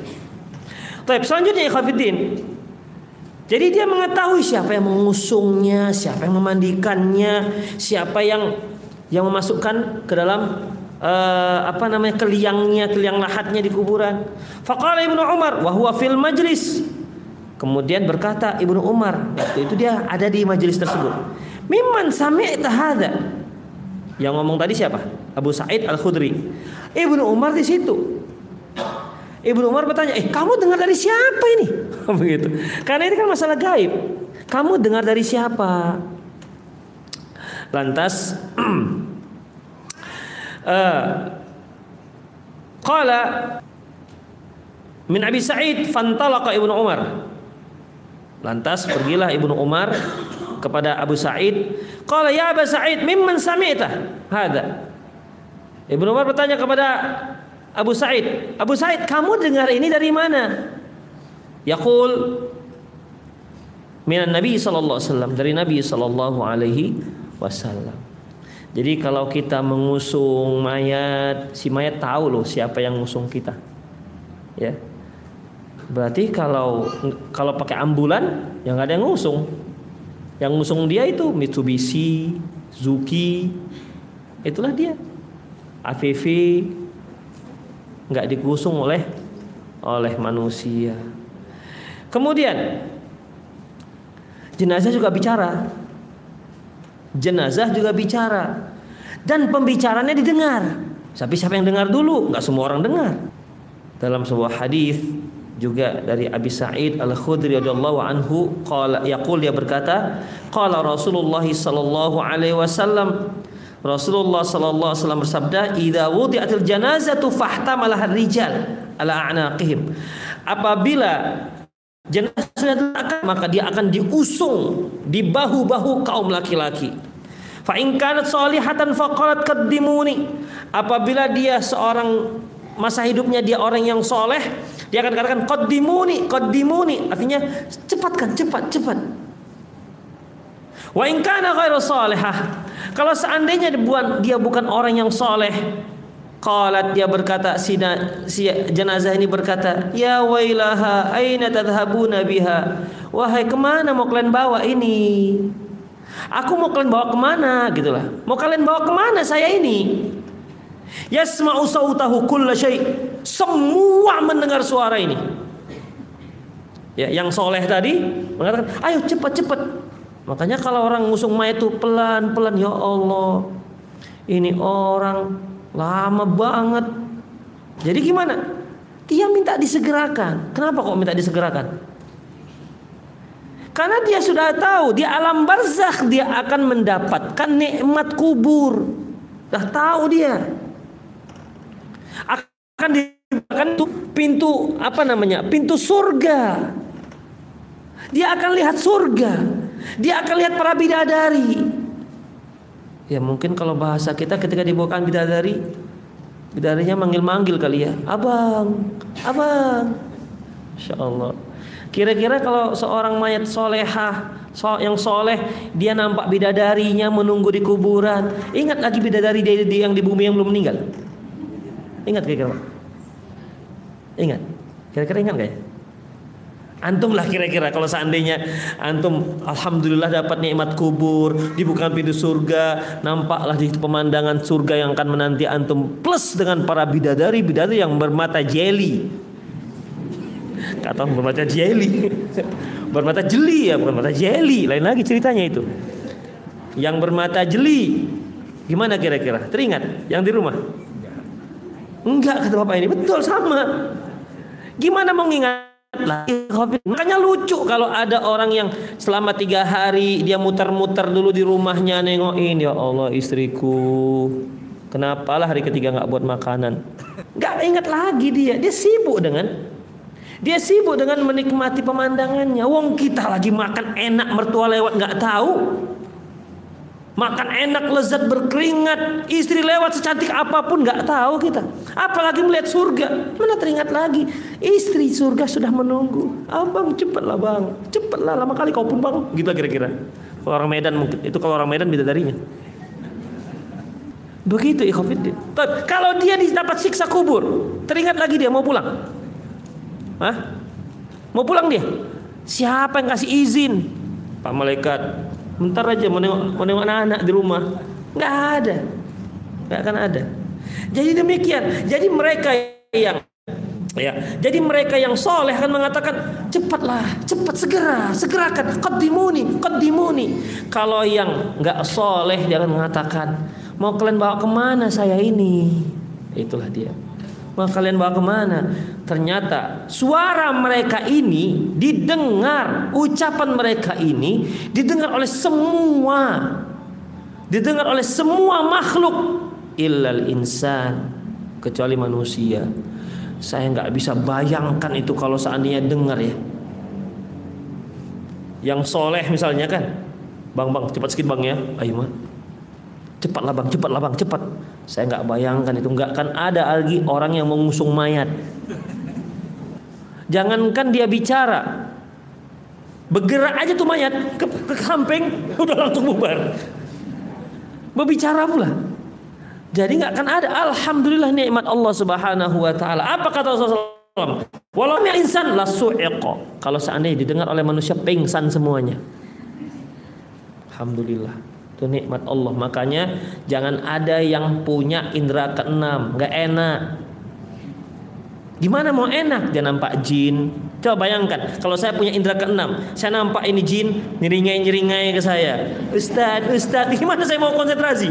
Tapi selanjutnya ya Khafidin. Jadi dia mengetahui siapa yang mengusungnya, siapa yang memandikannya, siapa yang yang memasukkan ke dalam uh, apa namanya keliangnya, keliang lahatnya di kuburan. Faqala Ibnu Umar wa huwa fil majlis. Kemudian berkata Ibnu Umar, waktu itu dia ada di majelis tersebut. Mimman sami'ta hadza? Yang ngomong tadi siapa? Abu Sa'id Al-Khudri. Ibnu Umar di situ. Ibnu Umar bertanya, "Eh, kamu dengar dari siapa ini?" Begitu. Karena ini kan masalah gaib. Kamu dengar dari siapa? Lantas qala min Abi Sa'id fantalaqa Ibnu Umar. Lantas pergilah Ibnu Umar kepada Abu Sa'id, qala ya Abu Sa'id mimman sami'ta hadza? Ibnu Umar bertanya kepada Abu Sa'id, Abu Sa'id kamu dengar ini dari mana? Yaqul minan Nabi sallallahu alaihi wasallam dari Nabi sallallahu alaihi wasallam. Jadi kalau kita mengusung mayat, si mayat tahu loh siapa yang ngusung kita. Ya. Berarti kalau kalau pakai ambulan yang ada yang ngusung. Yang ngusung dia itu Mitsubishi, Zuki. Itulah dia. AVV nggak digusung oleh oleh manusia. Kemudian jenazah juga bicara jenazah juga bicara dan pembicaranya didengar. Tapi siapa yang dengar dulu? Enggak semua orang dengar. Dalam sebuah hadis juga dari Abi Sa'id Al-Khudri radhiyallahu anhu qala yaqul dia berkata qala Rasulullah sallallahu alaihi wasallam Rasulullah sallallahu alaihi wasallam bersabda idza wudi'atil janazatu fahtamalah rijal ala a'naqihim apabila jenazah maka dia akan diusung di bahu-bahu kaum laki-laki. Fa in kanat salihatan faqalat qaddimuni. Apabila dia seorang masa hidupnya dia orang yang soleh, dia akan katakan qaddimuni, qaddimuni, artinya cepatkan, cepat, cepat. Wa in kana ghairu salihah. Kalau seandainya dia bukan orang yang soleh, Qalat dia berkata si, si jenazah ini berkata, "Ya wailaha, aina tadhhabuna biha?" Wahai ke mana mau kalian bawa ini? Aku mau kalian bawa ke mana gitulah. Mau kalian bawa ke mana saya ini? Yasma'u sautahu kulla syai. Semua mendengar suara ini. Ya, yang soleh tadi mengatakan, "Ayo cepat cepat." Makanya kalau orang ngusung mayat itu pelan-pelan ya Allah. Ini orang Lama banget. Jadi gimana? Dia minta disegerakan. Kenapa kok minta disegerakan? Karena dia sudah tahu di alam barzakh dia akan mendapatkan nikmat kubur. Dah tahu dia. akan dibukakan pintu apa namanya? Pintu surga. Dia akan lihat surga. Dia akan lihat para bidadari. Ya mungkin kalau bahasa kita ketika dibawakan bidadari, bidadarinya manggil-manggil kali ya, abang, abang. Insya Allah. Kira-kira kalau seorang mayat solehah so, yang soleh dia nampak bidadarinya menunggu di kuburan, ingat lagi bidadari dia, yang di bumi yang belum meninggal. Ingat kira-kira? Ingat? Kira-kira ingat gak ya? Antum lah kira-kira kalau seandainya antum alhamdulillah dapat nikmat kubur, dibuka pintu surga, nampaklah di pemandangan surga yang akan menanti antum plus dengan para bidadari bidadari yang bermata jeli. Kata bermata jeli. bermata jeli ya, bukan mata jeli. Lain lagi ceritanya itu. Yang bermata jeli. Gimana kira-kira? Teringat yang di rumah? Enggak kata Bapak ini. Betul sama. Gimana mau ngingat COVID. Makanya lucu kalau ada orang yang selama tiga hari dia muter-muter dulu di rumahnya nengokin ya Allah istriku. Kenapa lah hari ketiga nggak buat makanan? Nggak ingat lagi dia. Dia sibuk dengan dia sibuk dengan menikmati pemandangannya. Wong kita lagi makan enak mertua lewat nggak tahu. Makan enak lezat berkeringat. Istri lewat secantik apa pun nggak tahu kita. Apalagi melihat surga. Mana teringat lagi? Istri surga sudah menunggu. Abang cepatlah bang. Cepatlah lama kali kau pun bang. Gitu kira-kira. Kalau orang Medan mungkin. Itu kalau orang Medan beda darinya Begitu ikhwafiddin Kalau dia dapat siksa kubur Teringat lagi dia mau pulang Hah? Mau pulang dia Siapa yang kasih izin Pak Malaikat Bentar aja mau nengok, mau nengok anak-anak di rumah. Nggak ada. Nggak akan ada. Jadi demikian. Jadi mereka yang ya jadi mereka yang soleh akan mengatakan cepatlah cepat segera segerakan qaddimuni qaddimuni kalau yang nggak soleh akan mengatakan mau kalian bawa ke mana saya ini itulah dia mau kalian bawa ke mana? Ternyata suara mereka ini didengar ucapan mereka ini didengar oleh semua. Didengar oleh semua makhluk. Illal insan kecuali manusia. Saya nggak bisa bayangkan itu kalau seandainya dengar ya. Yang soleh misalnya kan? Bang bang cepat sedikit bang ya. Ayo cepatlah bang cepatlah bang cepat saya nggak bayangkan itu nggak akan ada lagi orang yang mengusung mayat. Jangankan dia bicara, bergerak aja tuh mayat ke, ke udah langsung bubar. Berbicara pula. Jadi nggak akan ada. Alhamdulillah nikmat Allah Subhanahu Wa Taala. Apa kata Rasulullah? Walau insan la Kalau seandainya didengar oleh manusia pingsan semuanya. Alhamdulillah. Itu nikmat Allah. Makanya jangan ada yang punya indera keenam, nggak enak. Gimana mau enak? Dia nampak jin. Coba bayangkan, kalau saya punya indera keenam, saya nampak ini jin nyeringai-nyeringai ke saya. Ustaz, Ustaz, gimana saya mau konsentrasi?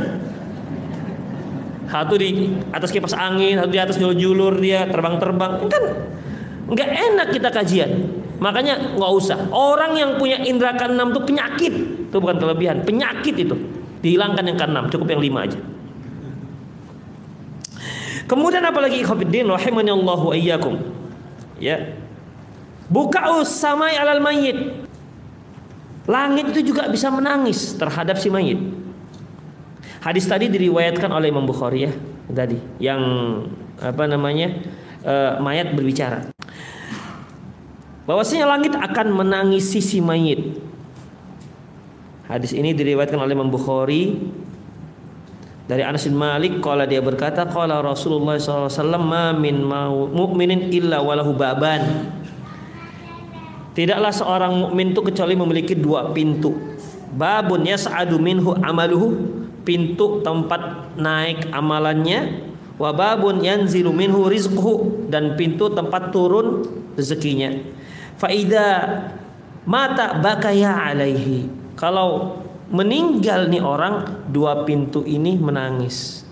Satu di atas kipas angin, satu di atas julur-julur dia terbang-terbang. Kan nggak enak kita kajian. Makanya nggak usah. Orang yang punya indera keenam itu penyakit. Itu bukan kelebihan, penyakit itu. Dihilangkan yang keenam, cukup yang lima aja. Kemudian apalagi ikhwatiddin rahimani Allah wa iyyakum. Ya. Buka'us samai alal mayit. Langit itu juga bisa menangis terhadap si mayit. Hadis tadi diriwayatkan oleh Imam Bukhari ya, tadi yang apa namanya? Uh, mayat berbicara bahwasanya langit akan menangisi si mayit. Hadis ini diriwayatkan oleh Imam Bukhari dari Anas bin Malik qala dia berkata qala Rasulullah SAW ma min mu'minin illa walahu baban Tidaklah seorang mukmin itu kecuali memiliki dua pintu. Babun yas'adu minhu amaluhu, pintu tempat naik amalannya, wa babun yanzilu minhu rizquhu dan pintu tempat turun rezekinya. Faida mata bakaya alaihi. Kalau meninggal nih orang dua pintu ini menangis.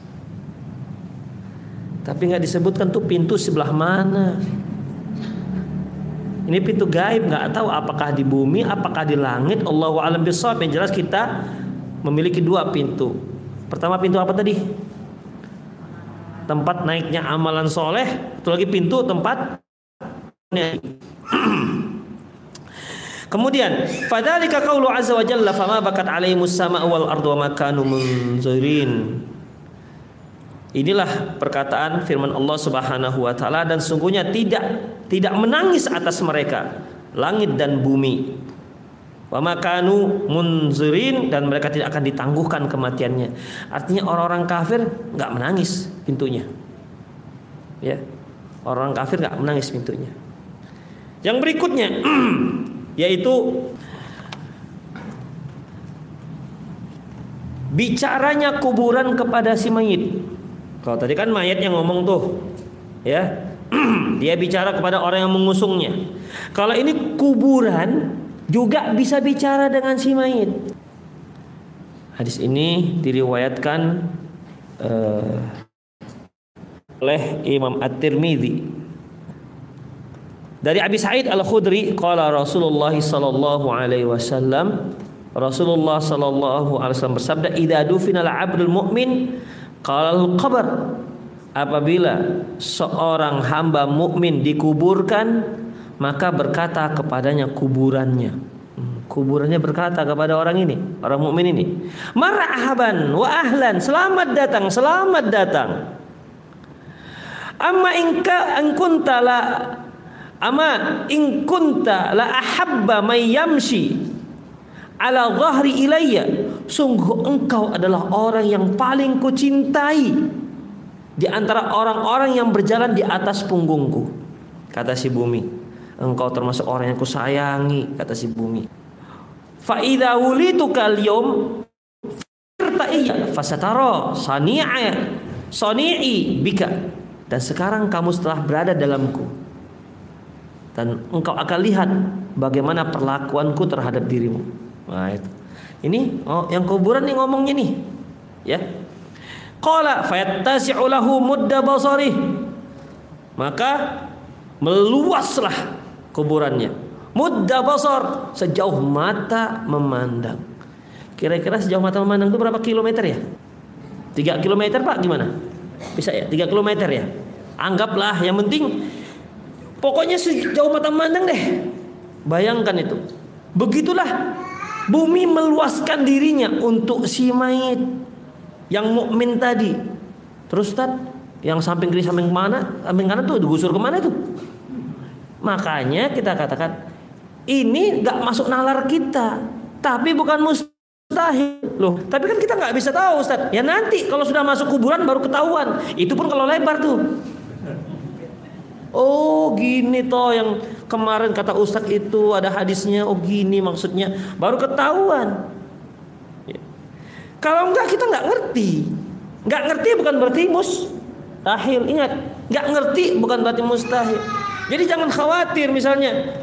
Tapi nggak disebutkan tuh pintu sebelah mana. Ini pintu gaib nggak tahu apakah di bumi, apakah di langit. Allah alam bisawab yang jelas kita memiliki dua pintu. Pertama pintu apa tadi? tempat naiknya amalan soleh, itu lagi pintu tempat Kemudian, fadzalika qaulu azza wa jalla fama bakat alaihimus sama wal ardu wa makanu munzirin. Inilah perkataan firman Allah Subhanahu wa taala dan sungguhnya tidak tidak menangis atas mereka langit dan bumi. Wa makanu munzirin dan mereka tidak akan ditangguhkan kematiannya. Artinya orang-orang kafir nggak menangis pintunya. Ya. Orang kafir nggak menangis pintunya. Yang berikutnya yaitu bicaranya kuburan kepada si mayit. Kalau tadi kan mayat yang ngomong tuh, ya, dia bicara kepada orang yang mengusungnya. Kalau ini kuburan juga bisa bicara dengan si mayit. Hadis ini diriwayatkan uh, oleh Imam At-Tirmidzi dari Abi Sa'id Al-Khudri qala Rasulullah sallallahu alaihi wasallam Rasulullah sallallahu alaihi wasallam bersabda idza dufina al-'abdul mu'min qala al-qabr apabila seorang hamba mukmin dikuburkan maka berkata kepadanya kuburannya. Hmm, kuburannya berkata kepada orang ini orang mukmin ini marhaban wa ahlan selamat datang selamat datang. Amma inka an kunta la Ama in kunta la ahabba may yamshi ala dhahri ilayya. Sungguh engkau adalah orang yang paling kucintai di antara orang-orang yang berjalan di atas punggungku kata si bumi. Engkau termasuk orang yang kusayangi kata si bumi. Fa idza wulituka al-yawm irtaiya fasatara sani'a sani'i bika. Dan sekarang kamu setelah berada dalamku dan engkau akan lihat bagaimana perlakuanku terhadap dirimu. Nah, itu. Ini oh, yang kuburan nih ngomongnya nih. Ya. Qala fayattasi'u lahu mudda basari. Maka meluaslah kuburannya. Mudda basar sejauh mata memandang. Kira-kira sejauh mata memandang itu berapa kilometer ya? 3 kilometer Pak gimana? Bisa ya? 3 kilometer ya? Anggaplah yang penting Pokoknya sejauh mata memandang deh. Bayangkan itu. Begitulah bumi meluaskan dirinya untuk si mayit yang mukmin tadi. Terus Ustaz, yang samping kiri samping mana? Samping kanan tuh digusur ke mana tuh? Makanya kita katakan ini nggak masuk nalar kita, tapi bukan mustahil loh. Tapi kan kita nggak bisa tahu Ustaz. Ya nanti kalau sudah masuk kuburan baru ketahuan. Itu pun kalau lebar tuh. Oh gini toh yang kemarin kata Ustadz itu ada hadisnya. Oh gini maksudnya. Baru ketahuan. Ya. Kalau enggak kita nggak ngerti. Nggak ngerti bukan berarti mustahil. Ingat, nggak ngerti bukan berarti mustahil. Jadi jangan khawatir misalnya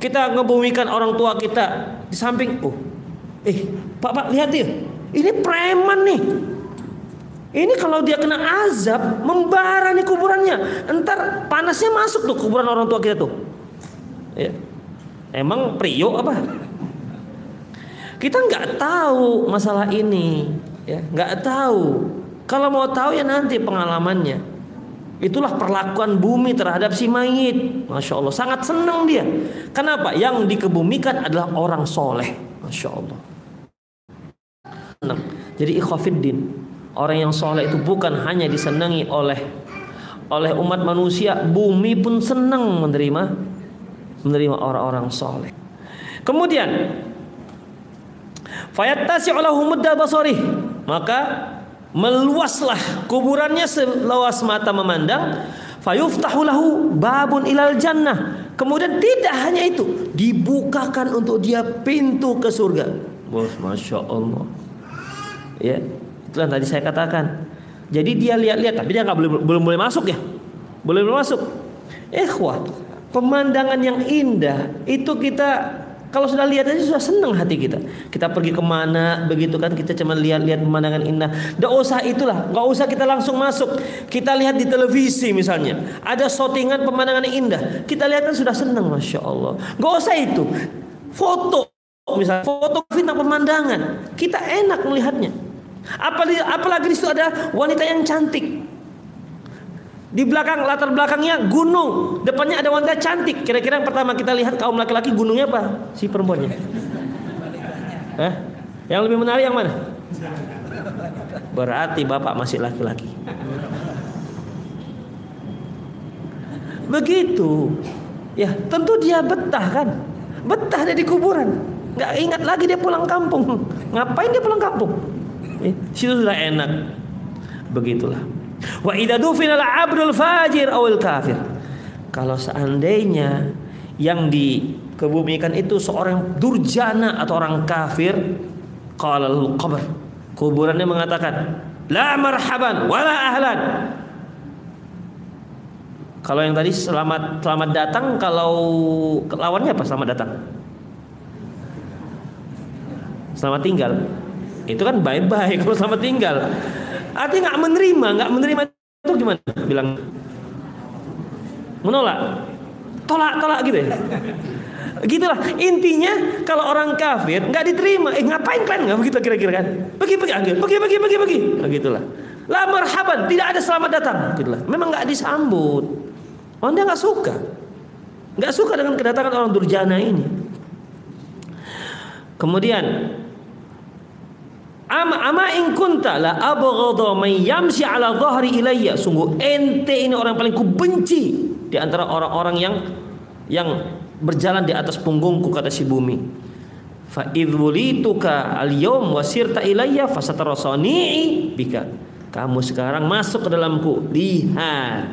kita ngebumikan orang tua kita di samping. Oh, eh Pak Pak lihat dia. Ini preman nih. Ini kalau dia kena azab, membara nih kuburannya. Entar panasnya masuk tuh kuburan orang tua kita tuh. Ya. Emang prio apa? Kita nggak tahu masalah ini, ya nggak tahu. Kalau mau tahu ya nanti pengalamannya. Itulah perlakuan bumi terhadap si mayit. Masya Allah, sangat senang dia. Kenapa? Yang dikebumikan adalah orang soleh. Masya Allah. Jadi ikhwafiddin Orang yang soleh itu bukan hanya disenangi oleh oleh umat manusia, bumi pun senang menerima menerima orang-orang soleh. Kemudian fayattasi mudda maka meluaslah kuburannya seluas mata memandang fayuftahu lahu babun ilal jannah. Kemudian tidak hanya itu dibukakan untuk dia pintu ke surga. Bos, masya Allah. Ya itu yang tadi saya katakan. Jadi dia lihat-lihat tapi dia nggak boleh belum boleh masuk ya. Boleh belum masuk. Ikhwah, pemandangan yang indah itu kita kalau sudah lihat aja sudah senang hati kita. Kita pergi ke mana begitu kan kita cuma lihat-lihat pemandangan indah. Tidak usah itulah, nggak usah kita langsung masuk. Kita lihat di televisi misalnya, ada shootingan pemandangan indah. Kita lihat kan sudah senang, masya Allah. Nggak usah itu. Foto misalnya, foto fitnah pemandangan, kita enak melihatnya. Apalagi, apalagi di situ ada wanita yang cantik. Di belakang latar belakangnya gunung, depannya ada wanita cantik. Kira-kira yang pertama kita lihat kaum laki-laki gunungnya apa? Si perempuannya. Eh? Yang lebih menarik yang mana? Berarti bapak masih laki-laki. Begitu. Ya, tentu dia betah kan? Betah dia di kuburan. Gak ingat lagi dia pulang kampung. Ngapain dia pulang kampung? Situ sudah enak. Begitulah. Wa idza dufina al-'abdul fajir awil kafir. Kalau seandainya yang dikebumikan itu seorang durjana atau orang kafir, qala al-qabr. Kuburannya mengatakan, "La marhaban wala ahlan." Kalau yang tadi selamat selamat datang, kalau lawannya apa selamat datang? Selamat tinggal. Itu kan bye-bye kalau selamat tinggal. Artinya nggak menerima, nggak menerima itu gimana? Bilang menolak, tolak, tolak gitu ya. Gitulah intinya kalau orang kafir nggak diterima, eh ngapain kalian nggak begitu kira-kira kan? Pergi pergi pergi pergi pergi pergi pergi, nah, gitulah. La marhaban, tidak ada selamat datang, gitulah. Memang nggak disambut. Oh dia nggak suka, nggak suka dengan kedatangan orang durjana ini. Kemudian Ama ama in kunta la abghadha man yamshi ala dhahri ilayya. Sungguh ente ini orang paling kubenci di antara orang-orang yang yang berjalan di atas punggungku kata si bumi. Fa idzulituka al-yawm wasirta ilayya fasatarasani bika. Kamu sekarang masuk ke dalamku. Lihat.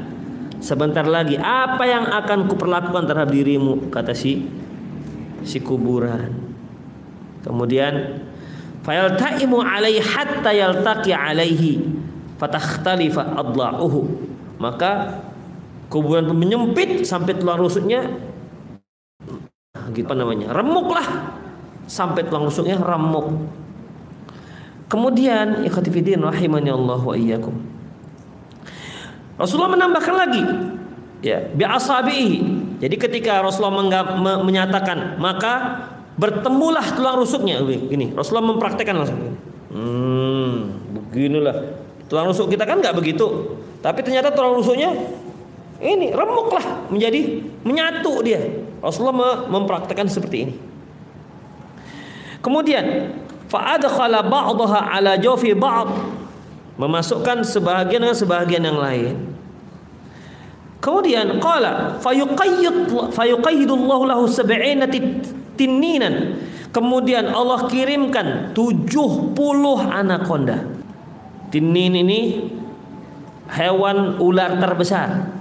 Sebentar lagi apa yang akan kuperlakukan terhadap dirimu kata si si kuburan. Kemudian fayaltaimu alaihi hatta yaltaqi alaihi fatakhtalifa adla'uhu maka kuburan menyempit sampai tulang rusuknya. Gitu namanya. Remuklah sampai tulang rusuknya remuk. Kemudian ikhtifidin rahimani Allah wa iyyakum. Rasulullah menambahkan lagi ya bi asabihi jadi ketika Rasulullah menyatakan maka bertemulah tulang rusuknya. Gini Rasulullah mempraktekkan langsung. Hmm beginilah. Tulang rusuk kita kan nggak begitu. Tapi ternyata tulang rusuknya ini remuklah menjadi menyatu dia. Rasulullah mempraktekkan seperti ini. Kemudian fa'adkhala ba'daha ala jawfi ba'd. Memasukkan sebahagian dengan sebahagian yang lain Kemudian qala fayuqayyid fayuqayyidullahu lahu sab'ina tininan. Kemudian Allah kirimkan 70 anaconda. Tinin ini hewan ular terbesar.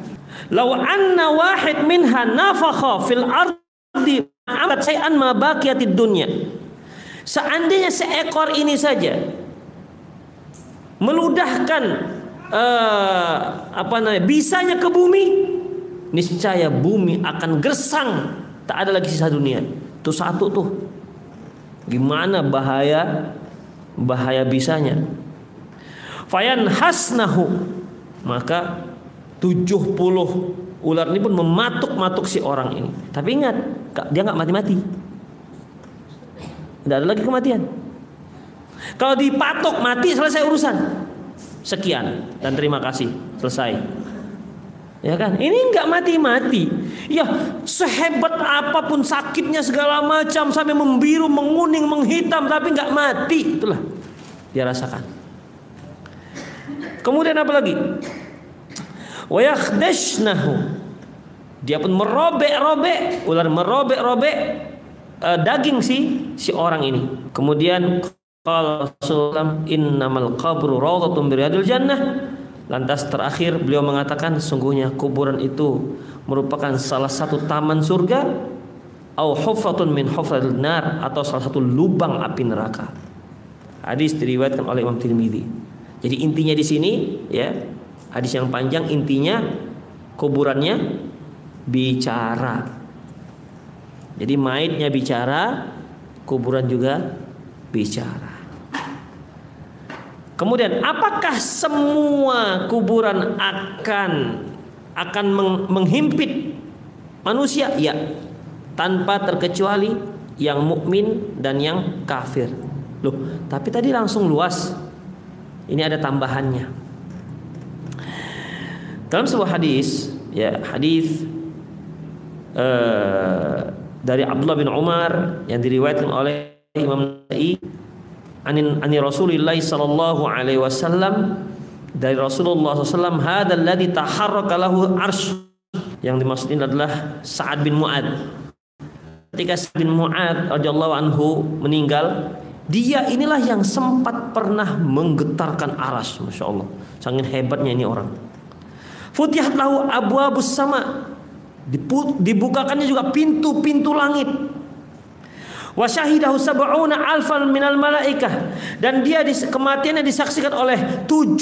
Lau anna wahid minha nafakha fil ardi amat sayan ma baqiyatid dunya. Seandainya seekor ini saja meludahkan uh, apa namanya bisanya ke bumi, niscaya bumi akan gersang, tak ada lagi sisa dunia. Itu satu tuh. Gimana bahaya bahaya bisanya. Fayan hasnahu maka 70 ular ini pun mematuk-matuk si orang ini. Tapi ingat, dia nggak mati-mati. Tidak ada lagi kematian. Kalau dipatok mati selesai urusan. Sekian dan terima kasih. Selesai. Ya kan? Ini nggak mati-mati. Ya, sehebat apa pun sakitnya segala macam sampai membiru, menguning, menghitam tapi nggak mati, itulah dia rasakan. Kemudian apa lagi? Wayakhdashnahu. Dia pun merobek-robek, ular merobek-robek uh, daging si si orang ini. Kemudian kalau Rasulullah innamal qabru rawdatun min jannah Lantas terakhir beliau mengatakan sungguhnya kuburan itu merupakan salah satu taman surga au hufratun min hufratil nar atau salah satu lubang api neraka. Hadis diriwayatkan oleh Imam Tirmidzi. Jadi intinya di sini ya, hadis yang panjang intinya kuburannya bicara. Jadi maitnya bicara, kuburan juga bicara. Kemudian apakah semua kuburan akan akan menghimpit manusia? Ya, tanpa terkecuali yang mukmin dan yang kafir. Loh, tapi tadi langsung luas. Ini ada tambahannya. Dalam sebuah hadis, ya hadis uh, dari Abdullah bin Umar yang diriwayatkan oleh Imam Nasa'i anin ani Rasulullah sallallahu alaihi wasallam. Dari Rasulullah SAW hadzal ladzi taharraka lahu arsy. Yang dimaksud ini adalah Sa'ad bin Mu'ad. Ketika Sa'ad bin Mu'ad radhiyallahu anhu meninggal dia inilah yang sempat pernah menggetarkan aras Masya Allah Sangat hebatnya ini orang. Futihat lahu abu sama. Dibukakannya juga pintu-pintu langit Wasyahidahu sab'una alfan minal malaikah. Dan dia kematiannya disaksikan oleh 70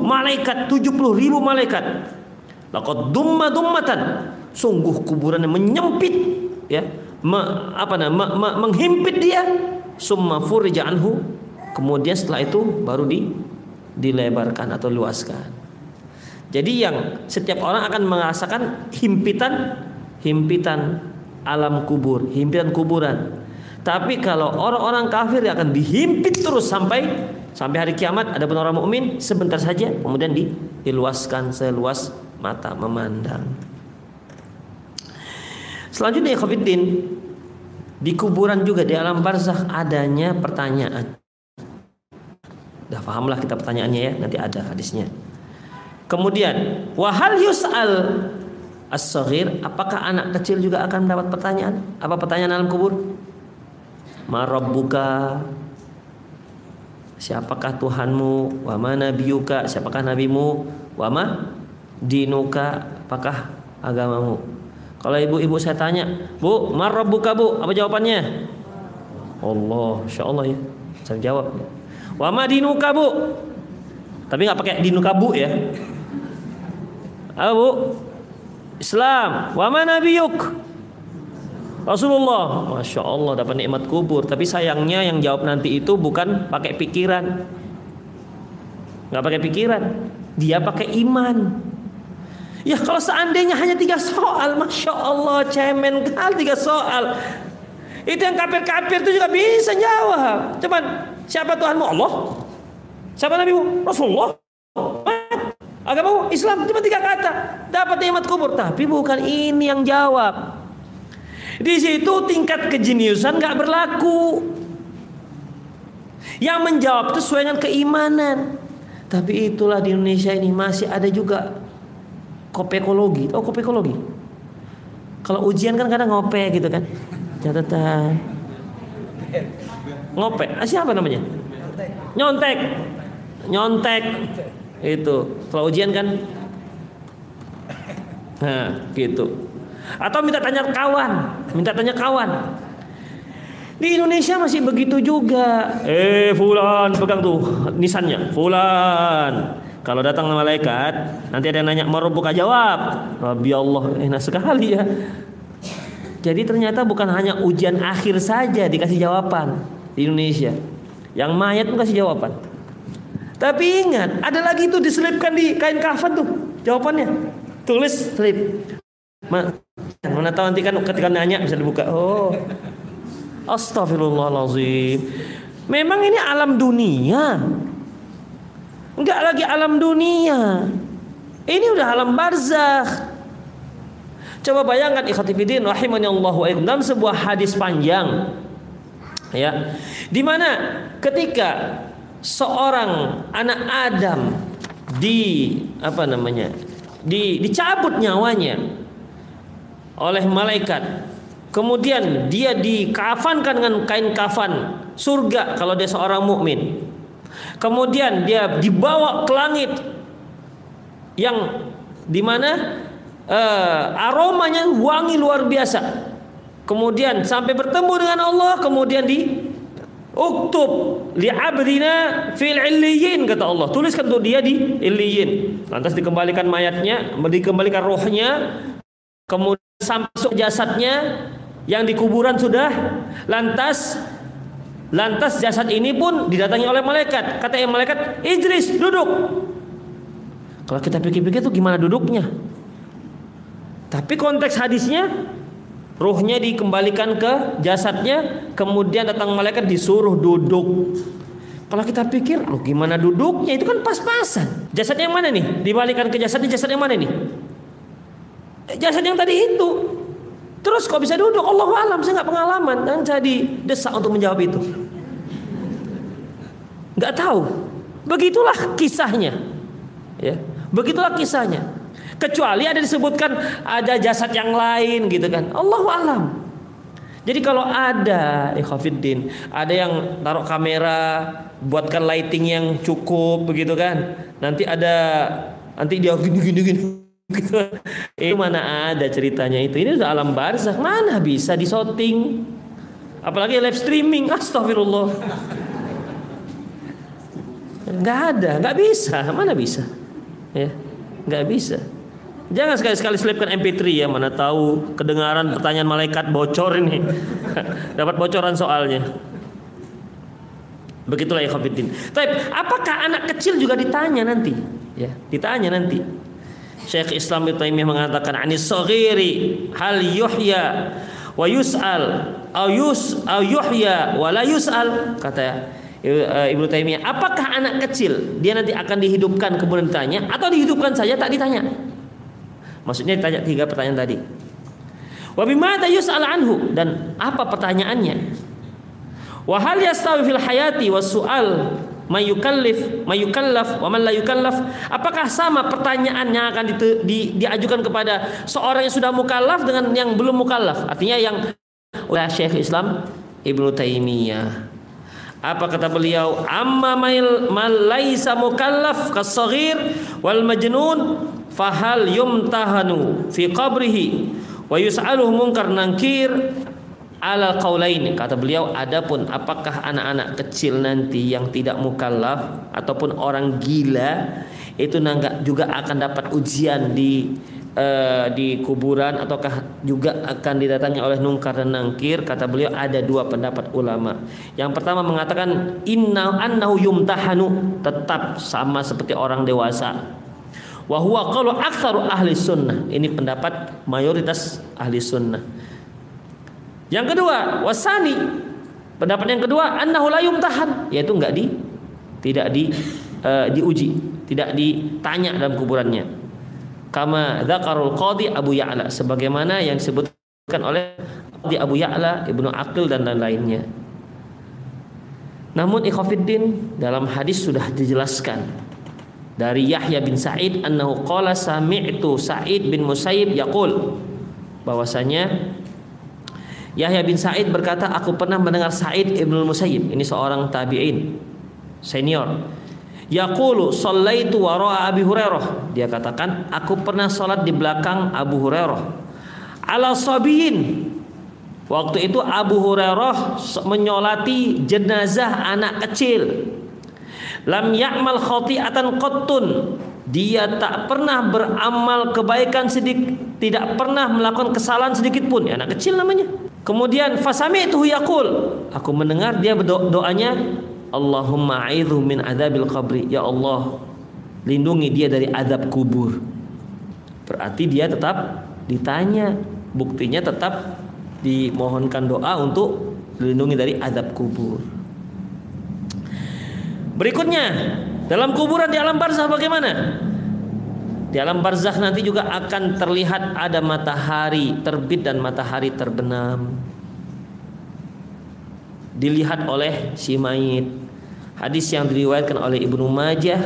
malaikat 70 ribu malaikat. Laqad dumma dummatan. Sungguh kuburannya menyempit ya, me, apa namanya, me, menghimpit dia. Summa furija anhu. Kemudian setelah itu baru di dilebarkan atau luaskan. Jadi yang setiap orang akan merasakan himpitan himpitan alam kubur himpitan kuburan tapi kalau orang-orang kafir akan dihimpit terus sampai sampai hari kiamat ada pun orang mukmin sebentar saja kemudian diluaskan seluas mata memandang selanjutnya ya di kuburan juga di alam barzakh adanya pertanyaan. Dah pahamlah kita pertanyaannya ya, nanti ada hadisnya. Kemudian, wahal yus'al as-saghir, apakah anak kecil juga akan mendapat pertanyaan? Apa pertanyaan alam kubur? Marabbuka Siapakah Tuhanmu? Wa mana biyuka? Siapakah nabimu? Wa ma dinuka? Apakah agamamu? Kalau ibu-ibu saya tanya, Bu, buka bu? Apa jawabannya? Allah, insya Allah ya. Saya jawab. Wa madinuka bu? Tapi nggak pakai dinuka bu ya. Apa bu? Islam. Wa mana nabiyuk? Rasulullah. Masya Allah dapat nikmat kubur. Tapi sayangnya yang jawab nanti itu bukan pakai pikiran. Nggak pakai pikiran. Dia pakai iman. Ya kalau seandainya hanya tiga soal, masya Allah cemen kali tiga soal. Itu yang kafir-kafir itu juga bisa jawab. Cuman siapa Tuhanmu? Allah. Siapa Nabimu? Rasulullah. Agamamu Islam cuma tiga kata. Dapat nikmat kubur. Tapi bukan ini yang jawab. Di situ tingkat kejeniusan nggak berlaku. Yang menjawab itu sesuai dengan keimanan. Tapi itulah di Indonesia ini masih ada juga kopekologi. Oh kopekologi. Kalau ujian kan kadang ngope gitu kan. Catatan. Ngope. Ah, siapa namanya? Nyontek. Nyontek. Itu. Kalau ujian kan Nah, gitu. Atau minta tanya kawan, minta tanya kawan. Di Indonesia masih begitu juga. Eh, fulan pegang tuh nisannya. Fulan kalau datang malaikat, nanti ada yang nanya mau buka jawab. Rabbi Allah, enak sekali ya. Jadi ternyata bukan hanya ujian akhir saja dikasih jawaban di Indonesia. Yang mayat pun kasih jawaban. Tapi ingat, ada lagi itu diselipkan di kain kafan tuh jawabannya. Tulis selip. Mana tahu nanti kan ketika nanya bisa dibuka. Oh. Astagfirullahalazim. Memang ini alam dunia. Enggak lagi alam dunia. Ini udah alam barzakh. Coba bayangkan ikhwatifidin rahimani Allah wa dalam sebuah hadis panjang ya di mana ketika seorang anak Adam di apa namanya di dicabut nyawanya oleh malaikat kemudian dia dikafankan dengan kain kafan surga kalau dia seorang mukmin Kemudian dia dibawa ke langit yang di mana uh, aromanya wangi luar biasa. Kemudian sampai bertemu dengan Allah, kemudian di uktub li abdina fil illiyin kata Allah. Tuliskan untuk dia di illiyin. Lantas dikembalikan mayatnya, dikembalikan rohnya, kemudian sampai jasadnya yang di kuburan sudah lantas Lantas jasad ini pun didatangi oleh malaikat. Kata yang malaikat, Idris duduk. Kalau kita pikir-pikir itu gimana duduknya? Tapi konteks hadisnya, ruhnya dikembalikan ke jasadnya, kemudian datang malaikat disuruh duduk. Kalau kita pikir, loh gimana duduknya itu kan pas-pasan. Jasad yang mana nih? Dibalikan ke jasadnya jasad yang mana nih? Eh, jasad yang tadi itu. Terus kok bisa duduk? Allah alam, saya nggak pengalaman dan jadi desak untuk menjawab itu. Nggak tahu. Begitulah kisahnya. Ya, begitulah kisahnya. Kecuali ada disebutkan ada jasad yang lain gitu kan. Allah alam. Jadi kalau ada ikhafidin, ada yang taruh kamera, buatkan lighting yang cukup begitu kan. Nanti ada nanti dia gini gini gini gitu. Itu mana ada ceritanya itu. Ini udah alam barzakh, mana bisa disoting. Apalagi live streaming, astagfirullah. Nggak ada, nggak bisa, mana bisa. Ya, nggak bisa. Jangan sekali-sekali selipkan MP3 ya, mana tahu kedengaran pertanyaan malaikat bocor ini. Dapat bocoran soalnya. Begitulah ya Khafiddin. Tapi apakah anak kecil juga ditanya nanti? Ya, ditanya nanti. Syekh Islam Ibnu Taimiyah mengatakan anis saghiri hal yuhya wa yus'al au yus au yuhya wa la yus'al kata eh, Ibnu Taimiyah apakah anak kecil dia nanti akan dihidupkan kemudian ditanya atau dihidupkan saja tak ditanya Maksudnya ditanya tiga pertanyaan tadi. Wa bimada yus'al anhu? Dan apa pertanyaannya? Wa hal yastawi fil hayati was su'al mayukallif mayukallaf wa man la yukallaf? Apakah sama pertanyaan yang akan di, di, diajukan kepada seorang yang sudah mukallaf dengan yang belum mukallaf? Artinya yang oleh Syekh Islam Ibnu Taimiyah. Apa kata beliau? Amma mail malaisa mukallaf kasaghir wal majnun fahal yumtahanu fi qabrihi wa yus'aluhu munkar nankir ala qaulain kata beliau adapun apakah anak-anak kecil nanti yang tidak mukallaf ataupun orang gila itu juga akan dapat ujian di uh, di kuburan ataukah juga akan didatangi oleh nungkar dan nangkir? Kata beliau ada dua pendapat ulama. Yang pertama mengatakan inna annahu yumtahanu tetap sama seperti orang dewasa wa huwa qalu aktsaru ahli sunnah. Ini pendapat mayoritas ahli sunnah. Yang kedua wasani pendapat yang kedua annahu la yumtahan. Yaitu enggak di tidak di uh, diuji tidak ditanya dalam kuburannya. Kama dzakarul qadi Abu Ya'la sebagaimana yang disebutkan oleh di Abu Ya'la Ibnu Aqil dan lain-lainnya. Namun ikhafidin dalam hadis sudah dijelaskan dari Yahya bin Sa'id annahu qala sami'tu Sa'id bin Musayyib yaqul. Bahwasanya Yahya bin Sa'id berkata aku pernah mendengar Sa'id ibn Musayyib. Ini seorang tabi'in senior. Yaqulu sallaitu wara'a Abi Hurairah. Dia katakan aku pernah salat di belakang Abu Hurairah. Ala sabiyin. Waktu itu Abu Hurairah menyolati jenazah anak kecil lam ya'mal khati'atan qattun. Dia tak pernah beramal kebaikan sedikit tidak pernah melakukan kesalahan sedikit pun. Ya, anak kecil namanya. Kemudian fasami itu yaqul. Aku mendengar dia berdoanya Allahumma a'idhu min adzabil qabri. Ya Allah lindungi dia dari azab kubur. Berarti dia tetap ditanya. Buktinya tetap dimohonkan doa untuk dilindungi dari azab kubur Berikutnya, dalam kuburan di alam barzah bagaimana? Di alam barzah nanti juga akan terlihat ada matahari terbit dan matahari terbenam. Dilihat oleh si mayit. Hadis yang diriwayatkan oleh Ibnu Majah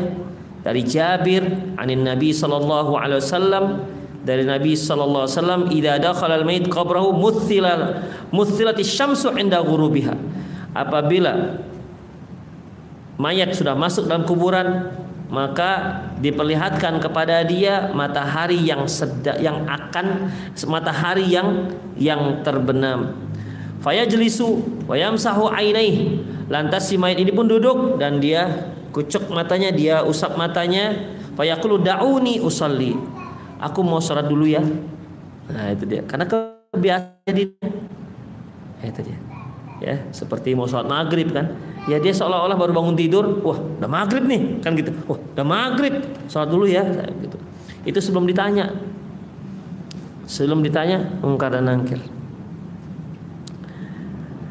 dari Jabir anin Nabi sallallahu alaihi wasallam dari Nabi sallallahu alaihi wasallam idza dakhala al-mayit qabrahu muthila muthilati syamsu inda ghurubiha apabila mayat sudah masuk dalam kuburan maka diperlihatkan kepada dia matahari yang sedang yang akan matahari yang yang terbenam. Fayajlisu wa yamsahu ainai lantas si mayat ini pun duduk dan dia kucuk matanya dia usap matanya. Fayaqulu dauni usalli. Aku mau sholat dulu ya. Nah itu dia. Karena kebiasaan dia. Itu dia ya seperti mau sholat maghrib kan ya dia seolah-olah baru bangun tidur wah udah maghrib nih kan gitu wah udah maghrib sholat dulu ya gitu itu sebelum ditanya sebelum ditanya mungkar dan nangkir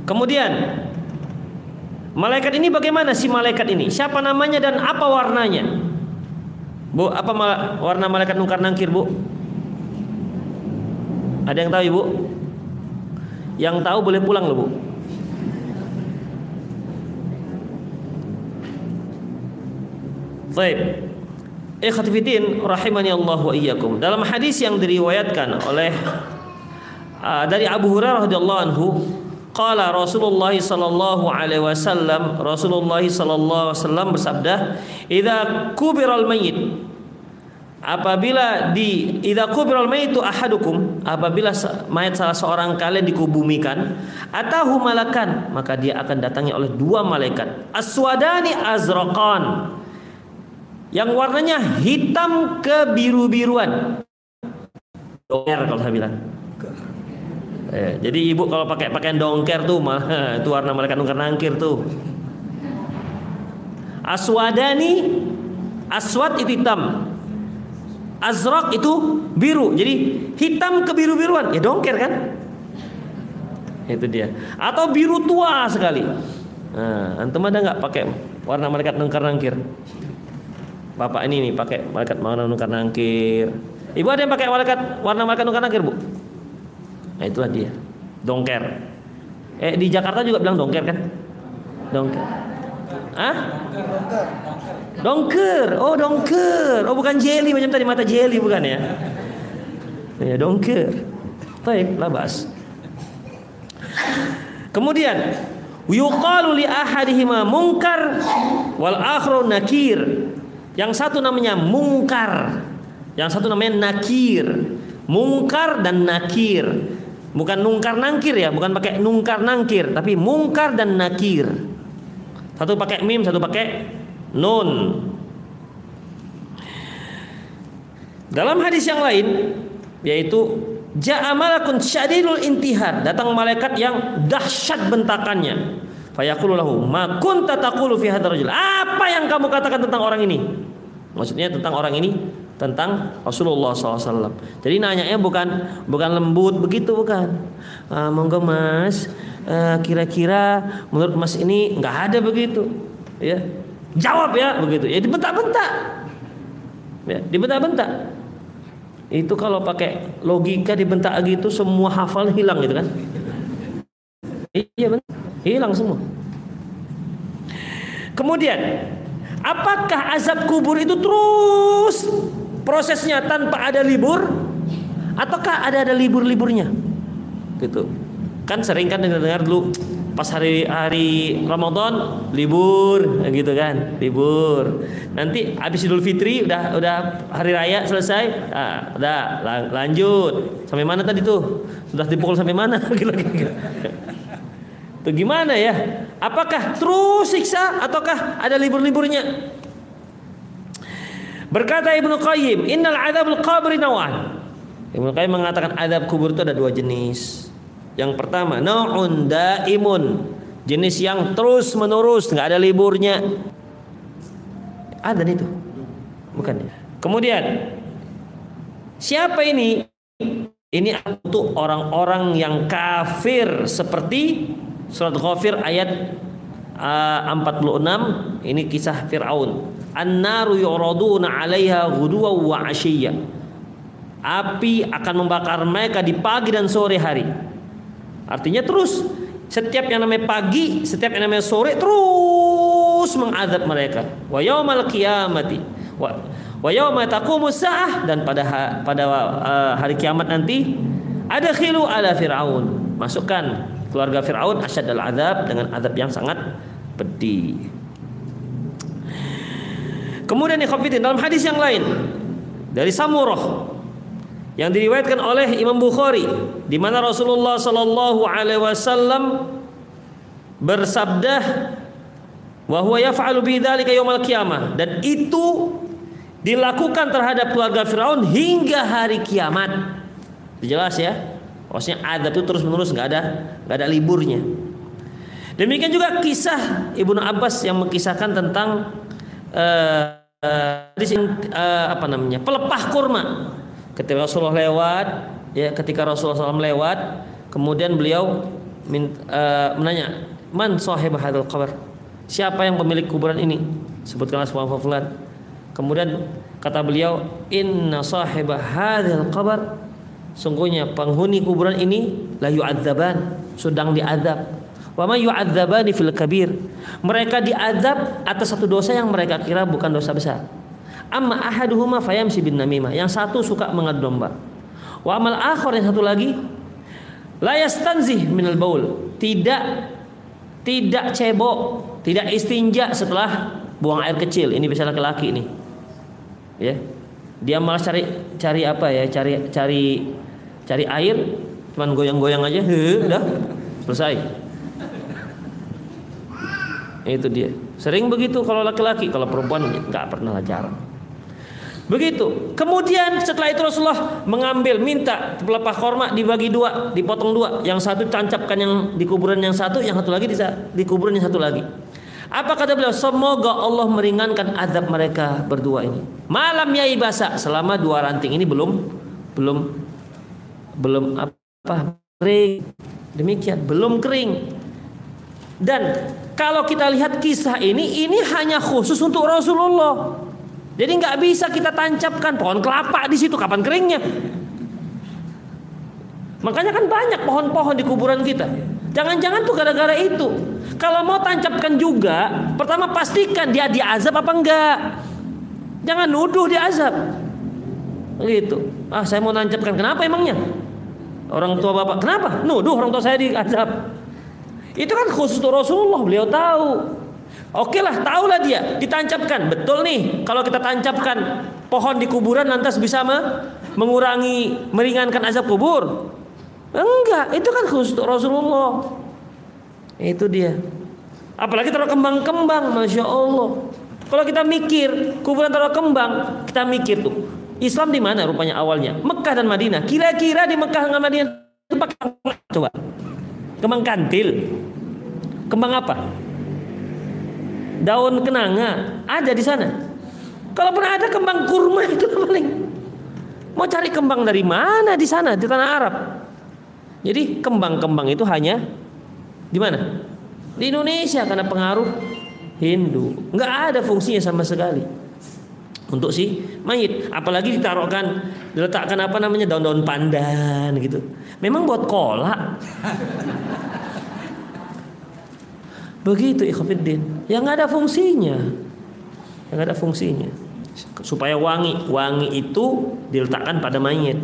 kemudian Malaikat ini bagaimana si malaikat ini? Siapa namanya dan apa warnanya? Bu, apa warna malaikat nungkar nangkir, Bu? Ada yang tahu, Ibu? Yang tahu boleh pulang loh, Bu. Baik. Ikhtifidin rahimani Allah wa iyyakum. Dalam hadis yang diriwayatkan oleh uh, dari Abu Hurairah radhiyallahu anhu, qala Rasulullah sallallahu alaihi wasallam, Rasulullah sallallahu alaihi wasallam bersabda, "Idza kubiral mayyit" Apabila di idza kubiral mayyitu ahadukum, apabila mayat salah seorang kalian dikubumikan, atahu malakan, maka dia akan datangi oleh dua malaikat. Aswadani azraqan yang warnanya hitam kebiru-biruan. Dongker kalau saya bilang. Eh, jadi ibu kalau pakai pakaian dongker tuh mah itu warna malaikat nungkar nangkir tuh. Aswadani aswad itu hitam. Azrak itu biru. Jadi hitam kebiru-biruan. Ya dongker kan? Itu dia. Atau biru tua sekali. Nah, antum ada nggak pakai warna malaikat nungkar nangkir? Bapak ini nih pakai malaikat warna nungkar nangkir. Ibu ada yang pakai malaikat warna malaikat nungkar nangkir, Bu? Nah, itulah dia. Dongker. Eh di Jakarta juga bilang dongker kan? Dongker. Ah? Dongker. Oh, dongker. Oh, bukan jelly macam tadi mata jelly bukan ya? Ya, dongker. Baik, labas. Kemudian yuqalu li ahadihima munkar wal akharu nakir. Yang satu namanya mungkar, yang satu namanya nakir. Mungkar dan nakir. Bukan nungkar nangkir ya, bukan pakai nungkar nangkir, tapi mungkar dan nakir. Satu pakai mim, satu pakai nun. Dalam hadis yang lain yaitu ja'a malakun syadidul intihar, datang malaikat yang dahsyat bentakannya. Fayaqulu lahu, "Ma kunta taqulu fi hadzal rajul?" Apa yang kamu katakan tentang orang ini? Maksudnya tentang orang ini tentang Rasulullah SAW. Jadi nanyanya bukan bukan lembut begitu bukan. Uh, monggo Mas, uh, kira-kira menurut Mas ini nggak ada begitu, ya. Jawab ya begitu. Ya dibentak-bentak. Ya, dibentak-bentak. Itu kalau pakai logika dibentak gitu semua hafal hilang gitu kan. Iya benar. Hilang semua. Kemudian, apakah azab kubur itu terus prosesnya tanpa ada libur? Ataukah ada ada libur-liburnya? Gitu. Kan sering kan dengar dulu pas hari hari Ramadan libur gitu kan libur nanti habis Idul Fitri udah udah hari raya selesai ah, udah lanjut sampai mana tadi tuh sudah dipukul sampai mana lagi Itu gimana ya? Apakah terus siksa ataukah ada libur-liburnya? Berkata Ibnu Qayyim, "Innal adzabul qabri nawan." Ibnu Qayyim mengatakan adab kubur itu ada dua jenis. Yang pertama, naun daimun, jenis yang terus menerus, nggak ada liburnya. Ada itu. Bukan. Kemudian siapa ini? Ini untuk orang-orang yang kafir seperti Surat Ghafir ayat uh, 46 ini kisah Firaun. An-naru yuraduna 'alaiha ghuduwa wa 'ashiyya. Api akan membakar mereka di pagi dan sore hari. Artinya terus setiap yang namanya pagi, setiap yang namanya sore terus mengadab mereka. Wa yaumal qiyamati wa wa yauma taqumu sa'ah dan pada pada uh, hari kiamat nanti ada khilu ala fir'aun. Masukkan keluarga Firaun asyad al adab dengan adab yang sangat pedih. Kemudian ikhwatiddin dalam hadis yang lain dari Samurah yang diriwayatkan oleh Imam Bukhari di mana Rasulullah sallallahu alaihi wasallam bersabda wa huwa yaf'alu bidzalika yaumil qiyamah dan itu dilakukan terhadap keluarga Firaun hingga hari kiamat. Jelas ya? Maksudnya adab itu terus menerus nggak ada nggak ada liburnya. Demikian juga kisah Ibnu Abbas yang mengisahkan tentang uh, uh, apa namanya pelepah kurma. Ketika Rasulullah lewat, ya ketika Rasulullah SAW lewat, kemudian beliau min, uh, menanya, man sahib hadal kabar? siapa yang pemilik kuburan ini sebutkanlah semua fulan kemudian kata beliau inna sahibah hadzal qabr sungguhnya penghuni kuburan ini la yu'adzaban sedang diazab wa ma yu'adzabani fil kabir mereka diazab atas satu dosa yang mereka kira bukan dosa besar amma ahaduhuma fayamsi bin namimah yang satu suka mengadu domba wa amal akhar yang satu lagi la yastanzih minal baul tidak tidak cebok, tidak istinja setelah buang air kecil. Ini bisa laki-laki ini. Ya. Dia malah cari cari apa ya? Cari cari cari air, cuman goyang-goyang aja, he, udah selesai. Itu dia. Sering begitu kalau laki-laki, kalau perempuan nggak pernah jarang. Begitu. Kemudian setelah itu Rasulullah mengambil minta pelepah korma dibagi dua, dipotong dua. Yang satu tancapkan yang di kuburan yang satu, yang satu lagi di, kuburan yang satu lagi. Apa kata beliau? Semoga Allah meringankan azab mereka berdua ini. Malam yai basah selama dua ranting ini belum belum belum apa kering. Demikian belum kering. Dan kalau kita lihat kisah ini, ini hanya khusus untuk Rasulullah. Jadi nggak bisa kita tancapkan pohon kelapa di situ kapan keringnya. Makanya kan banyak pohon-pohon di kuburan kita. Jangan-jangan tuh gara-gara itu. Kalau mau tancapkan juga, pertama pastikan dia diazab apa enggak. Jangan nuduh diazab. Gitu. Ah, saya mau tancapkan. Kenapa emangnya? Orang tua bapak, kenapa? Nuduh orang tua saya diazab. Itu kan khusus Rasulullah, beliau tahu. Oke lah, tahulah dia ditancapkan. Betul nih, kalau kita tancapkan pohon di kuburan lantas bisa mengurangi, meringankan azab kubur. Enggak, itu kan khusus Rasulullah. Itu dia. Apalagi taruh kembang-kembang, masya Allah. Kalau kita mikir kuburan taruh kembang, kita mikir tuh Islam di mana rupanya awalnya? Mekah dan Madinah. Kira-kira di Mekah dan Madinah itu pakai coba. Kembang kantil. Kembang apa? daun kenanga ada di sana. Kalau pernah ada kembang kurma itu paling mau cari kembang dari mana di sana di tanah Arab. Jadi kembang-kembang itu hanya di mana? Di Indonesia karena pengaruh Hindu. Nggak ada fungsinya sama sekali untuk si mayit. Apalagi ditaruhkan, diletakkan apa namanya daun-daun pandan gitu. Memang buat kolak. Begitu ikhwatiddin. Yang ada fungsinya. Yang ada fungsinya. Supaya wangi. Wangi itu diletakkan pada mayat.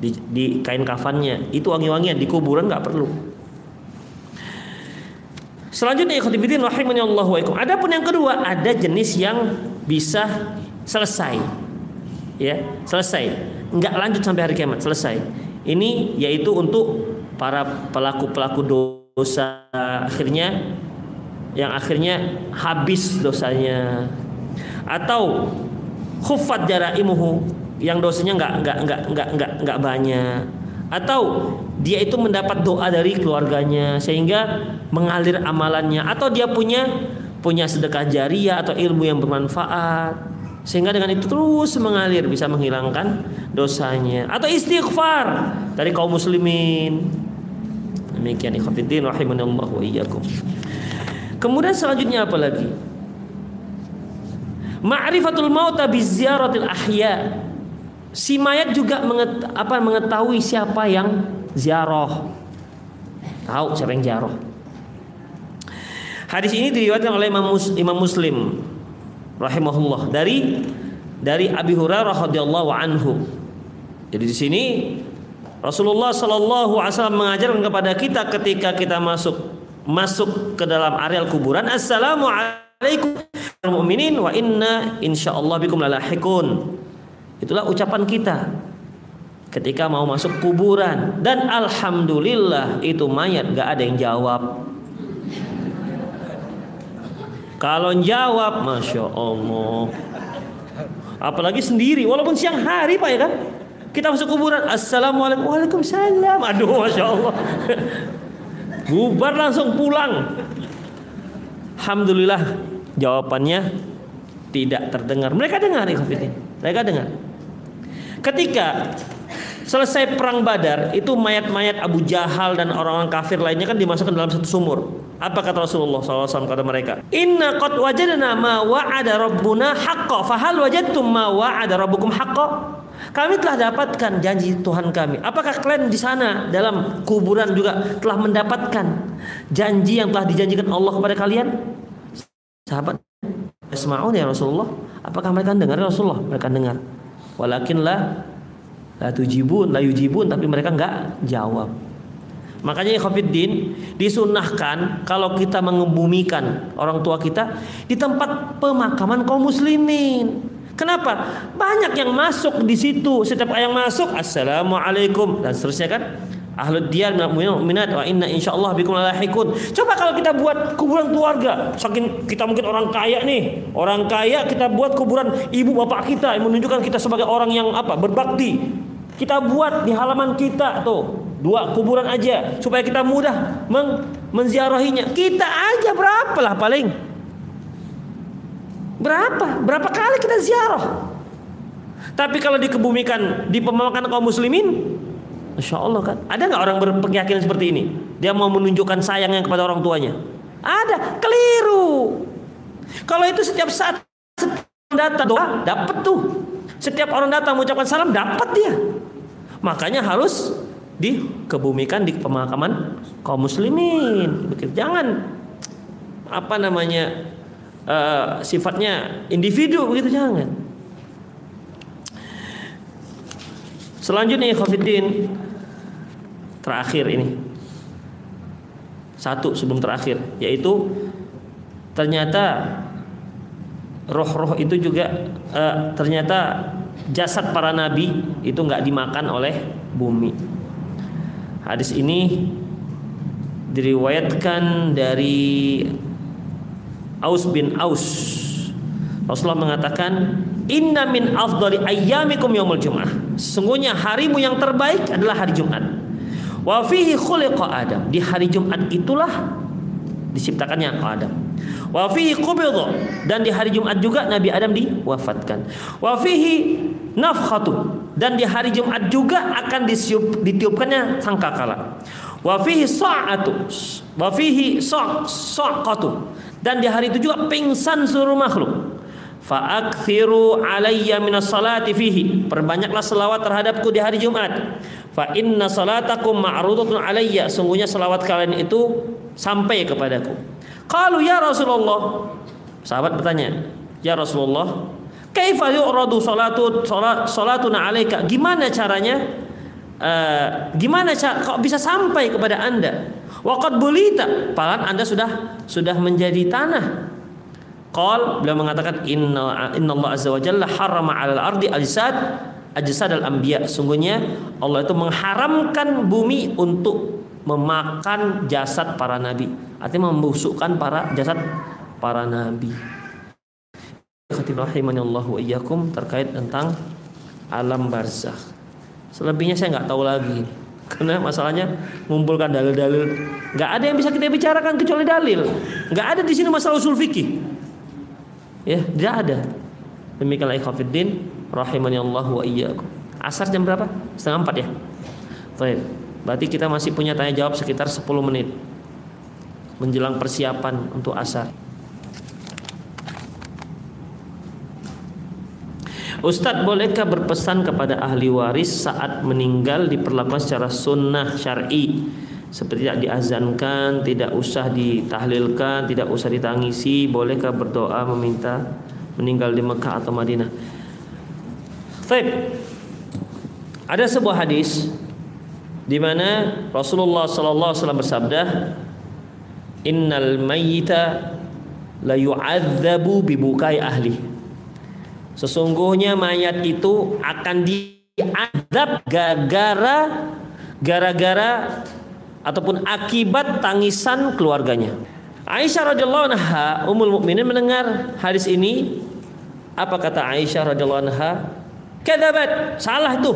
Di, di kain kafannya. Itu wangi-wangian. Di kuburan nggak perlu. Selanjutnya ikhwatiddin rahimani Allah wa. Adapun yang kedua, ada jenis yang bisa selesai. Ya, selesai. Nggak lanjut sampai hari kiamat, selesai. Ini yaitu untuk para pelaku-pelaku dosa akhirnya yang akhirnya habis dosanya atau khufat jaraimuhu yang dosanya nggak nggak nggak nggak nggak nggak banyak atau dia itu mendapat doa dari keluarganya sehingga mengalir amalannya. Atau dia punya punya sedekah jariah atau ilmu yang bermanfaat. Sehingga dengan itu terus mengalir bisa menghilangkan dosanya. Atau istighfar dari kaum muslimin. Demikian ikhwatiddin rahimanallah wa iyyakum. Kemudian selanjutnya apa lagi? Ma'rifatul mauta biziaratil ahya. Si mayat juga menget, apa mengetahui siapa yang ziarah. Tahu siapa yang ziarah. Hadis ini diriwayatkan oleh Imam, Mus, Imam Muslim rahimahullah dari dari Abi Hurairah radhiyallahu anhu. Jadi di sini Rasulullah Shallallahu alaihi wasallam mengajarkan kepada kita ketika kita masuk masuk ke dalam areal kuburan assalamualaikum mu'minin wa inna insyaallah bikum lalahikun itulah ucapan kita. Ketika mau masuk kuburan. Dan alhamdulillah itu mayat gak ada yang jawab. Kalau jawab masya Allah. Apalagi sendiri walaupun siang hari pak ya kan? Kita masuk kuburan assalamualaikum. Waalaikumsalam. Aduh masya Allah. Bubar langsung pulang. Alhamdulillah jawabannya tidak terdengar. Mereka dengar mereka dengar ketika selesai perang badar itu mayat-mayat Abu Jahal dan orang-orang kafir lainnya kan dimasukkan dalam satu sumur Apa kata Rasulullah SAW kepada mereka? Inna qad wajadna ma wa'ada rabbuna haqqa fahal wajadtum ma wa'ada rabbukum haqqa? Kami telah dapatkan janji Tuhan kami. Apakah kalian di sana dalam kuburan juga telah mendapatkan janji yang telah dijanjikan Allah kepada kalian? Sahabat, Ismaun ya Rasulullah. Apakah mereka dengar ya Rasulullah? Mereka dengar. Walakin la la tujibun, la yujibun tapi mereka enggak jawab. Makanya Khofiddin disunahkan kalau kita mengebumikan orang tua kita di tempat pemakaman kaum muslimin. Kenapa? Banyak yang masuk di situ. Setiap yang masuk, assalamualaikum dan seterusnya kan. Ahlul diyar minat wa inna insyaallah bikum lahikun. Coba kalau kita buat kuburan keluarga, saking kita mungkin orang kaya nih, orang kaya kita buat kuburan ibu bapak kita yang menunjukkan kita sebagai orang yang apa? berbakti. Kita buat di halaman kita tuh dua kuburan aja supaya kita mudah meng menziarahinya. Kita aja berapa lah paling? Berapa? Berapa kali kita ziarah? Tapi kalau dikebumikan di pemakaman kaum muslimin, Masya Allah kan. Ada nggak orang berkeyakinan seperti ini? Dia mau menunjukkan sayangnya kepada orang tuanya. Ada, keliru. Kalau itu setiap saat datang doa dapat tuh. Setiap orang datang mengucapkan salam dapat dia. Makanya harus dikebumikan di pemakaman kaum muslimin. Begitu. Jangan apa namanya uh, sifatnya individu begitu jangan. Selanjutnya Khofiddin terakhir ini satu sebelum terakhir yaitu ternyata roh-roh itu juga uh, ternyata jasad para nabi itu nggak dimakan oleh bumi. Hadis ini diriwayatkan dari Aus bin Aus. Rasulullah mengatakan, "Inna min afdali ayyamikum yaumul jum'ah." Sesungguhnya harimu yang terbaik adalah hari Jumat. Wa fihi khuliqa Adam. Di hari Jumat itulah diciptakannya Adam. Wa fihi qubidha dan di hari Jumat juga Nabi Adam diwafatkan. Wa fihi nafkhatu dan di hari Jumat juga akan disiup, ditiupkannya sangkakala. Wa fihi sa'atu wa fihi sa'qatu dan di hari itu juga pingsan seluruh makhluk. Fa'akthiru alayya minas salati fihi. Perbanyaklah selawat terhadapku di hari Jumat. Fa inna salatakum ma'rudatun alayya. Sungguhnya selawat kalian itu sampai kepadaku. Kalau ya Rasulullah. Sahabat bertanya, "Ya Rasulullah, Kaifa yu'radu salatu salat salatuna alaika? Gimana caranya? Uh, gimana cara kok bisa sampai kepada Anda? Waqad bulita, padahal Anda sudah sudah menjadi tanah. Qal beliau mengatakan inna inna Allah azza wa jalla harrama 'alal ardi ajsad ajsad al anbiya. Sungguhnya Allah itu mengharamkan bumi untuk memakan jasad para nabi. Artinya membusukkan para jasad para nabi. Allah wa iyyakum terkait tentang alam barzakh. Selebihnya saya nggak tahu lagi. Karena masalahnya mengumpulkan dalil-dalil, nggak ada yang bisa kita bicarakan kecuali dalil. Nggak ada di sini masalah usul fikih. Ya, tidak ada. Demikianlah ikhwatiddin rahimani Allah wa iyyakum. Asar jam berapa? Setengah empat ya. Baik. Berarti kita masih punya tanya jawab sekitar 10 menit menjelang persiapan untuk asar. Ustadz bolehkah berpesan kepada ahli waris saat meninggal diperlakukan secara sunnah syar'i seperti tidak diazankan, tidak usah ditahlilkan, tidak usah ditangisi, bolehkah berdoa meminta meninggal di Mekah atau Madinah? Baik. Ada sebuah hadis di mana Rasulullah sallallahu alaihi wasallam bersabda, "Innal mayyita la yu'adzabu bibukai ahli." Sesungguhnya mayat itu akan diadab gara-gara gara-gara ataupun akibat tangisan keluarganya. Aisyah radhiyallahu anha umul mukminin mendengar hadis ini apa kata Aisyah radhiyallahu anha? Kadzabat, salah itu.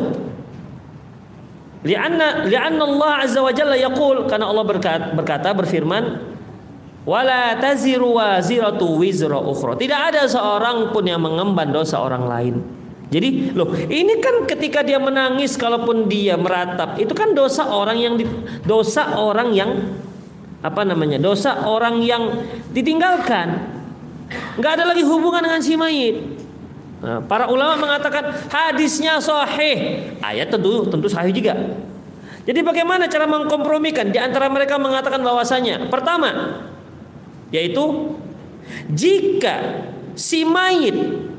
Lianna lianna Allah azza wa jalla yaqul karena Allah berkata, berkata berfirman wala taziru waziratu wizra ukhra. Tidak ada seorang pun yang mengemban dosa orang lain. Jadi, loh, ini kan ketika dia menangis kalaupun dia meratap, itu kan dosa orang yang dosa orang yang apa namanya dosa orang yang ditinggalkan. Nggak ada lagi hubungan dengan si mayit. Nah, para ulama mengatakan hadisnya sahih. Ayat tentu tentu sahih juga. Jadi bagaimana cara mengkompromikan? Di antara mereka mengatakan bahwasanya pertama yaitu jika si mayit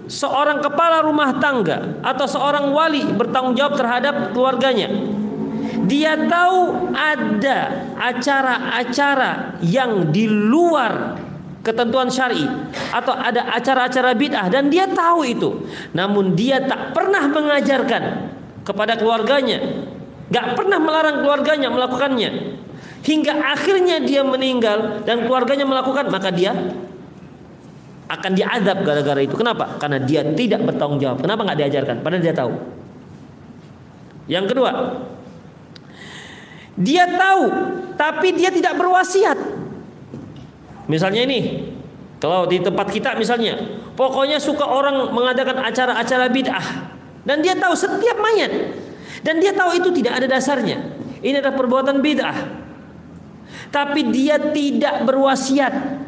seorang kepala rumah tangga atau seorang wali bertanggung jawab terhadap keluarganya. Dia tahu ada acara-acara yang di luar ketentuan syari atau ada acara-acara bid'ah dan dia tahu itu. Namun dia tak pernah mengajarkan kepada keluarganya. Gak pernah melarang keluarganya melakukannya. Hingga akhirnya dia meninggal dan keluarganya melakukan maka dia akan diadab gara-gara itu kenapa karena dia tidak bertanggung jawab kenapa nggak diajarkan padahal dia tahu yang kedua dia tahu tapi dia tidak berwasiat Misalnya ini, kalau di tempat kita misalnya, pokoknya suka orang mengadakan acara-acara bid'ah dan dia tahu setiap mayat dan dia tahu itu tidak ada dasarnya. Ini adalah perbuatan bid'ah. Tapi dia tidak berwasiat.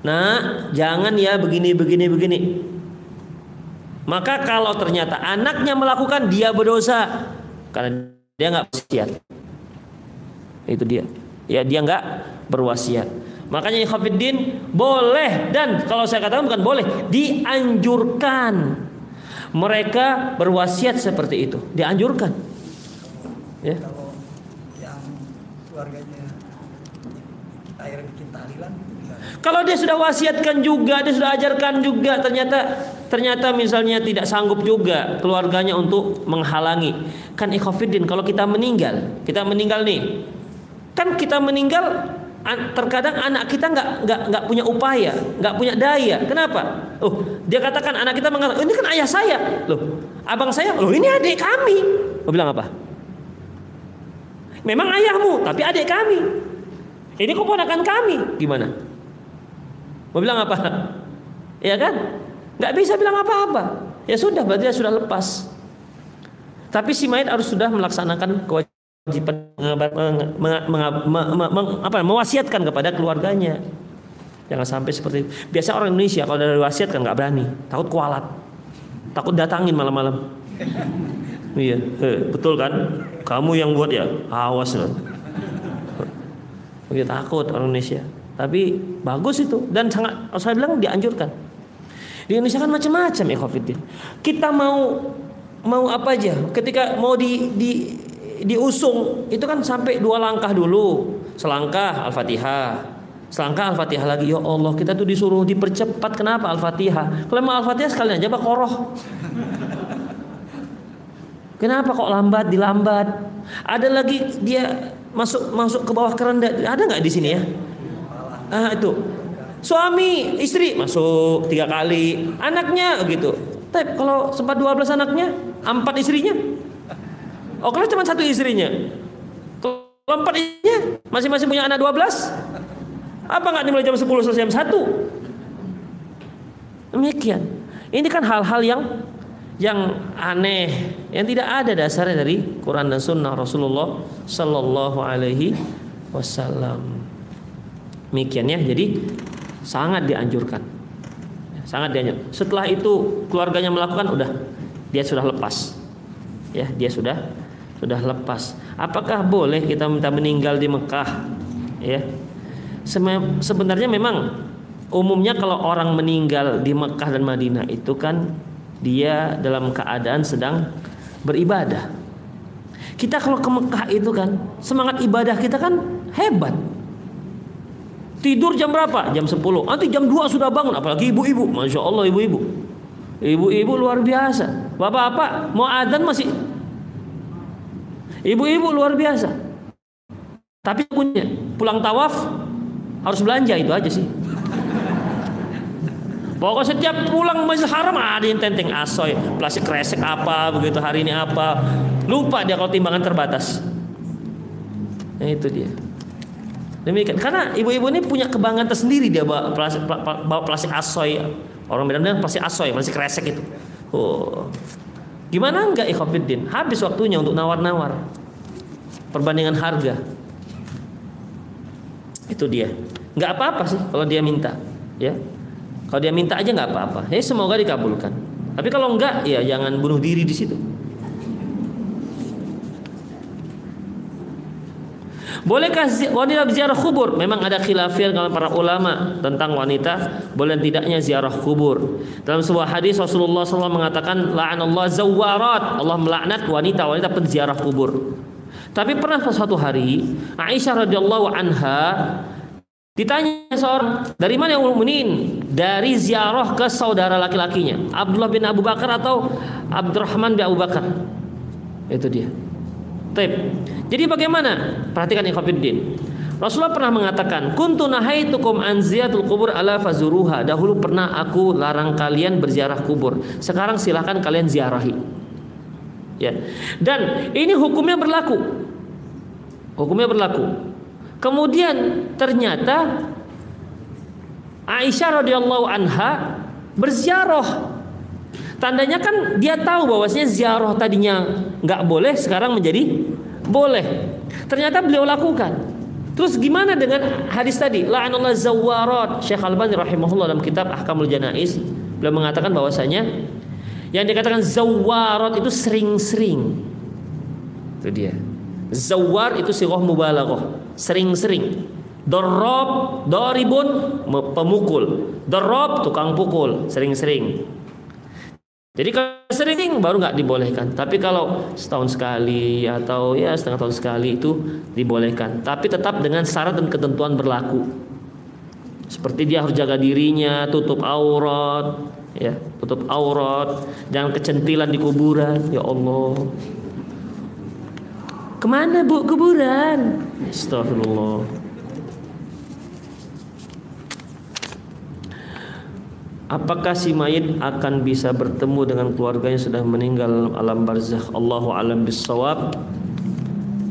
Nah, jangan ya begini begini begini. Maka kalau ternyata anaknya melakukan dia berdosa karena dia nggak berwasiat. Itu dia. Ya dia nggak berwasiat. Makanya Khafiddin boleh dan kalau saya katakan bukan boleh, dianjurkan mereka berwasiat seperti itu, dianjurkan. Ya. Kalau yang keluarganya akhirnya bikin tahlilan kalau dia sudah wasiatkan juga, dia sudah ajarkan juga, ternyata ternyata misalnya tidak sanggup juga keluarganya untuk menghalangi. Kan ikhafidin kalau kita meninggal, kita meninggal nih. Kan kita meninggal terkadang anak kita nggak nggak nggak punya upaya, nggak punya daya. Kenapa? Oh, dia katakan anak kita mengatakan, oh, ini kan ayah saya, loh, abang saya, loh ini adik kami. Mau bilang apa? Memang ayahmu, tapi adik kami. Ini keponakan kami. Gimana? Mau bilang apa? Ya kan? Nggak bisa bilang apa-apa. Ya sudah, berarti dia sudah lepas. Tapi si mayat harus sudah melaksanakan kewajiban apa, mewasiatkan kepada keluarganya. Jangan sampai seperti. Biasa orang Indonesia kalau dari wasiat kan nggak berani, takut kualat, takut datangin malam-malam. iya, eh, betul kan? Kamu yang buat ya, awas loh. Begitu takut orang Indonesia. Tapi bagus itu. Dan sangat saya bilang dianjurkan. Di Indonesia kan macam-macam ya COVID. Kita mau mau apa aja. Ketika mau di, di diusung itu kan sampai dua langkah dulu. Selangkah al-fatihah. Selangkah al-fatihah lagi. Ya Allah kita tuh disuruh dipercepat. Kenapa al-fatihah? Kalau mau al-fatihah sekalian aja bakoroh kenapa kok lambat dilambat? Ada lagi dia masuk masuk ke bawah keranda ada nggak di sini ya ah itu suami istri masuk tiga kali anaknya gitu tapi kalau sempat 12 anaknya empat istrinya Oh kalau cuma satu istrinya. Kalau empat istrinya masing-masing punya anak 12. Apa nggak dimulai jam 10 selesai jam 1? Demikian. Ini kan hal-hal yang yang aneh yang tidak ada dasarnya dari Quran dan Sunnah Rasulullah Sallallahu Alaihi Wasallam. Demikian ya. Jadi sangat dianjurkan. Sangat dianjurkan. Setelah itu keluarganya melakukan, udah dia sudah lepas. Ya, dia sudah sudah lepas. Apakah boleh kita minta meninggal di Mekah? Ya. Sebenarnya memang umumnya kalau orang meninggal di Mekah dan Madinah itu kan dia dalam keadaan sedang beribadah. Kita kalau ke Mekah itu kan semangat ibadah kita kan hebat. Tidur jam berapa? Jam 10. Nanti jam 2 sudah bangun. Apalagi ibu-ibu. Masya Allah ibu-ibu. Ibu-ibu luar biasa. Bapak-bapak mau adzan masih Ibu-ibu luar biasa. Tapi punya pulang tawaf harus belanja itu aja sih. Pokoknya setiap pulang masjid haram ada yang tenteng asoy, plastik kresek apa, begitu hari ini apa. Lupa dia kalau timbangan terbatas. Nah itu dia. Demikian karena ibu-ibu ini punya kebanggaan tersendiri dia bawa plastik, bawa plastik asoy. Orang Medan bilang plastik asoy, plastik kresek itu. Oh, Gimana enggak ikhwafiddin? Habis waktunya untuk nawar-nawar. Perbandingan harga. Itu dia. Nggak apa-apa sih kalau dia minta, ya. Kalau dia minta aja nggak apa-apa. Ya semoga dikabulkan. Tapi kalau enggak, ya jangan bunuh diri di situ. Bolehkah wanita ziarah kubur? Memang ada khilafiyah dengan para ulama tentang wanita boleh tidaknya ziarah kubur. Dalam sebuah hadis Rasulullah SAW mengatakan, Allah zawarat. Allah melaknat wanita-wanita penziarah kubur. Tapi pernah suatu hari Aisyah radhiyallahu anha ditanya seorang dari mana yang mukminin dari ziarah ke saudara laki-lakinya Abdullah bin Abu Bakar atau Abdurrahman bin Abu Bakar itu dia. Taib. Jadi bagaimana? Perhatikan ikhwatiddin. Rasulullah pernah mengatakan, "Kuntu nahaitukum an ziyatul kubur ala fazuruha." Dahulu pernah aku larang kalian berziarah kubur. Sekarang silahkan kalian ziarahi. Ya. Dan ini hukumnya berlaku. Hukumnya berlaku. Kemudian ternyata Aisyah radhiyallahu anha berziarah Tandanya kan dia tahu bahwasanya ziarah tadinya nggak boleh, sekarang menjadi boleh. Ternyata beliau lakukan. Terus gimana dengan hadis tadi? La'anallah zawarat. Syekh Albani rahimahullah dalam kitab Ahkamul Janais beliau mengatakan bahwasanya yang dikatakan zawarat itu sering-sering. Itu dia. Zawar itu sirah mubalaghah, sering-sering. Dorob, doribun, pemukul. Dorob, tukang pukul, sering-sering. Jadi kalau sering baru nggak dibolehkan. Tapi kalau setahun sekali atau ya setengah tahun sekali itu dibolehkan. Tapi tetap dengan syarat dan ketentuan berlaku. Seperti dia harus jaga dirinya, tutup aurat, ya, tutup aurat, jangan kecentilan di kuburan. Ya Allah. Ke mana bu kuburan? Astagfirullah. Apakah si mayit akan bisa bertemu dengan keluarganya sudah meninggal alam barzakh? Allahu alam bisawab.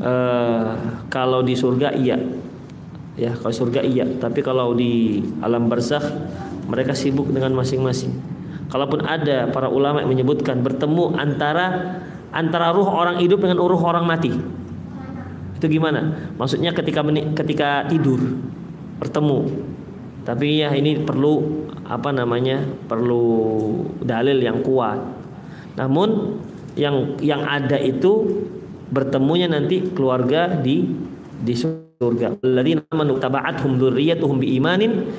Uh, kalau di surga iya. Ya, kalau surga iya, tapi kalau di alam barzakh mereka sibuk dengan masing-masing. Kalaupun ada para ulama yang menyebutkan bertemu antara antara ruh orang hidup dengan ruh orang mati. Itu gimana? Maksudnya ketika ketika tidur bertemu. Tapi ya ini perlu apa namanya perlu dalil yang kuat. Namun yang yang ada itu bertemunya nanti keluarga di di surga. Alladzina amanu taba'athum dzurriyyatuhum biimanin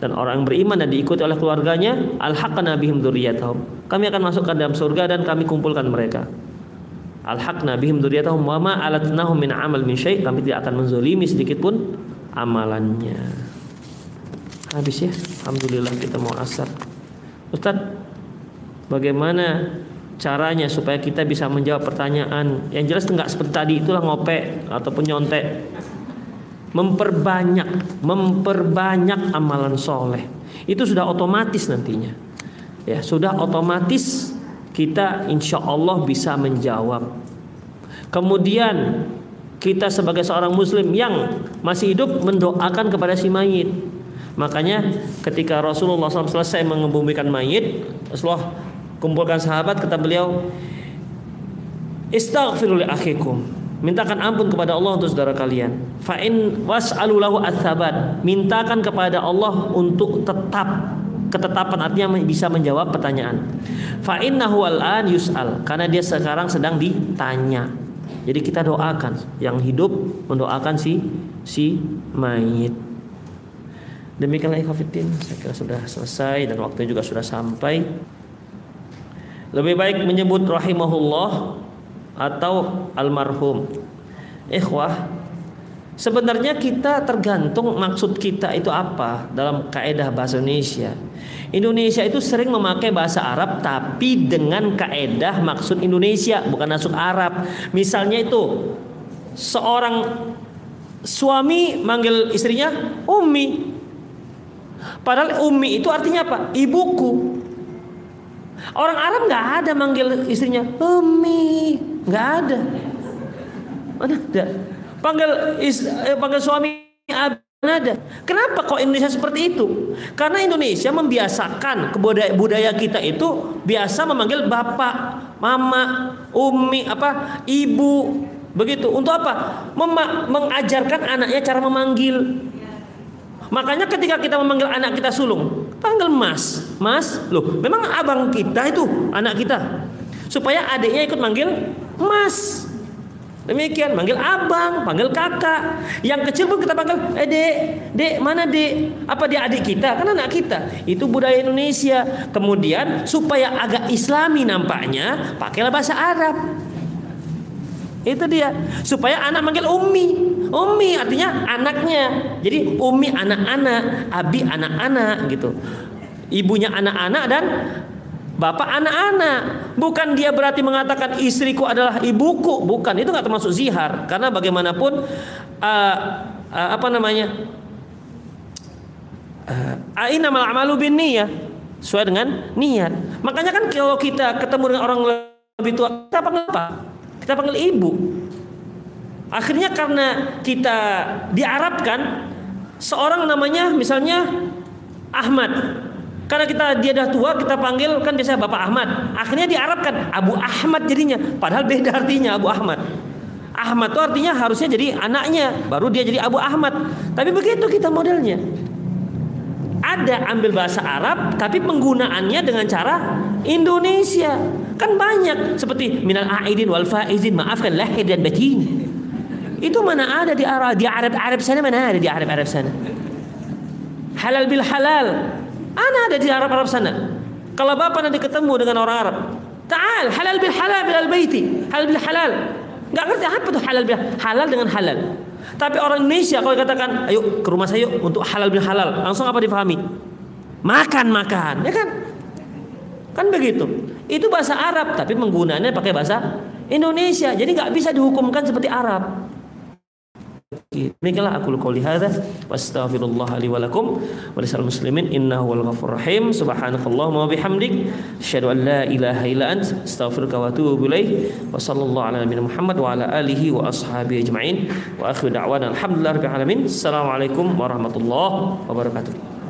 dan orang yang beriman dan diikuti oleh keluarganya alhaqna bihim dzurriyyatahum. Kami akan masuk ke dalam surga dan kami kumpulkan mereka. Alhaqna bihim dzurriyyatahum wa ma alatnahum min amal min syai' kami tidak akan menzolimi sedikit pun amalannya. Habis ya. Alhamdulillah kita mau asar. Ustaz, bagaimana caranya supaya kita bisa menjawab pertanyaan yang jelas enggak seperti tadi itulah ngope ataupun nyontek memperbanyak memperbanyak amalan soleh itu sudah otomatis nantinya ya sudah otomatis kita insya Allah bisa menjawab kemudian kita sebagai seorang muslim yang masih hidup mendoakan kepada si mayit Makanya ketika Rasulullah SAW selesai mengebumikan mayit, Rasulullah kumpulkan sahabat kata beliau, Istaghfiru li akhikum. Mintakan ampun kepada Allah untuk saudara kalian. Fa in was'alu lahu atsabat. Mintakan kepada Allah untuk tetap ketetapan artinya bisa menjawab pertanyaan. Fa innahu al-an yus'al karena dia sekarang sedang ditanya. Jadi kita doakan yang hidup mendoakan si si mayit. Demikianlah ikhafidin Saya kira sudah selesai dan waktunya juga sudah sampai Lebih baik menyebut rahimahullah Atau almarhum Ikhwah Sebenarnya kita tergantung maksud kita itu apa dalam kaedah bahasa Indonesia. Indonesia itu sering memakai bahasa Arab tapi dengan kaedah maksud Indonesia bukan maksud Arab. Misalnya itu seorang suami manggil istrinya Umi, Padahal umi itu artinya apa? Ibuku. Orang Arab nggak ada manggil istrinya umi, nggak ada. Mana ada? Panggil is, eh, panggil suami ada. Kenapa kok Indonesia seperti itu? Karena Indonesia membiasakan kebudaya budaya kita itu biasa memanggil bapak, mama, umi, apa, ibu, begitu. Untuk apa? Mem mengajarkan anaknya cara memanggil. Makanya ketika kita memanggil anak kita sulung, panggil Mas. Mas, loh, memang abang kita itu anak kita. Supaya adiknya ikut manggil Mas. Demikian, manggil abang, panggil kakak. Yang kecil pun kita panggil, eh dek, dek mana dek? Apa dia adik kita? Kan anak kita. Itu budaya Indonesia. Kemudian supaya agak Islami nampaknya, pakailah bahasa Arab. Itu dia. Supaya anak manggil Umi. Umi artinya anaknya. Jadi Umi anak-anak, Abi anak-anak gitu. Ibunya anak-anak dan bapak anak-anak. Bukan dia berarti mengatakan istriku adalah ibuku, bukan. Itu nggak termasuk zihar karena bagaimanapun uh, uh, apa namanya? Uh, Aina mal amalu bin niyah sesuai dengan niat. Makanya kan kalau kita ketemu dengan orang lebih tua, kita panggil apa? Kita panggil ibu. Akhirnya karena kita diarabkan seorang namanya misalnya Ahmad. Karena kita dia dah tua kita panggil kan biasa Bapak Ahmad. Akhirnya diarabkan Abu Ahmad jadinya. Padahal beda artinya Abu Ahmad. Ahmad itu artinya harusnya jadi anaknya, baru dia jadi Abu Ahmad. Tapi begitu kita modelnya. Ada ambil bahasa Arab tapi penggunaannya dengan cara Indonesia. Kan banyak seperti minal aidin wal faizin maafkan lahir dan batin. Itu mana ada di Arab di Arab Arab sana mana ada di Arab Arab sana. Halal bil halal. Ana ada di Arab Arab sana. Kalau bapak nanti ketemu dengan orang Arab, Ta'al halal bil halal bil baiti. Halal bil halal. Enggak ngerti apa tuh halal bil halal dengan halal. Tapi orang Indonesia kalau katakan, ayo ke rumah saya yuk untuk halal bin halal, langsung apa difahami? Makan makan, ya kan? Kan begitu. Itu bahasa Arab, tapi penggunaannya pakai bahasa Indonesia. Jadi nggak bisa dihukumkan seperti Arab. Demikianlah aku qouli hadza wa astaghfirullah li wa lakum wa lisal muslimin innahu wal ghafurur rahim subhanakallahumma wa bihamdik asyhadu an la ilaha illa ant astaghfiruka wa atubu ilaik wa sallallahu ala nabiyina Muhammad wa ala alihi wa ashabihi ajma'in wa akhiru da'wana alhamdulillahi rabbil alamin assalamu alaikum warahmatullahi wabarakatuh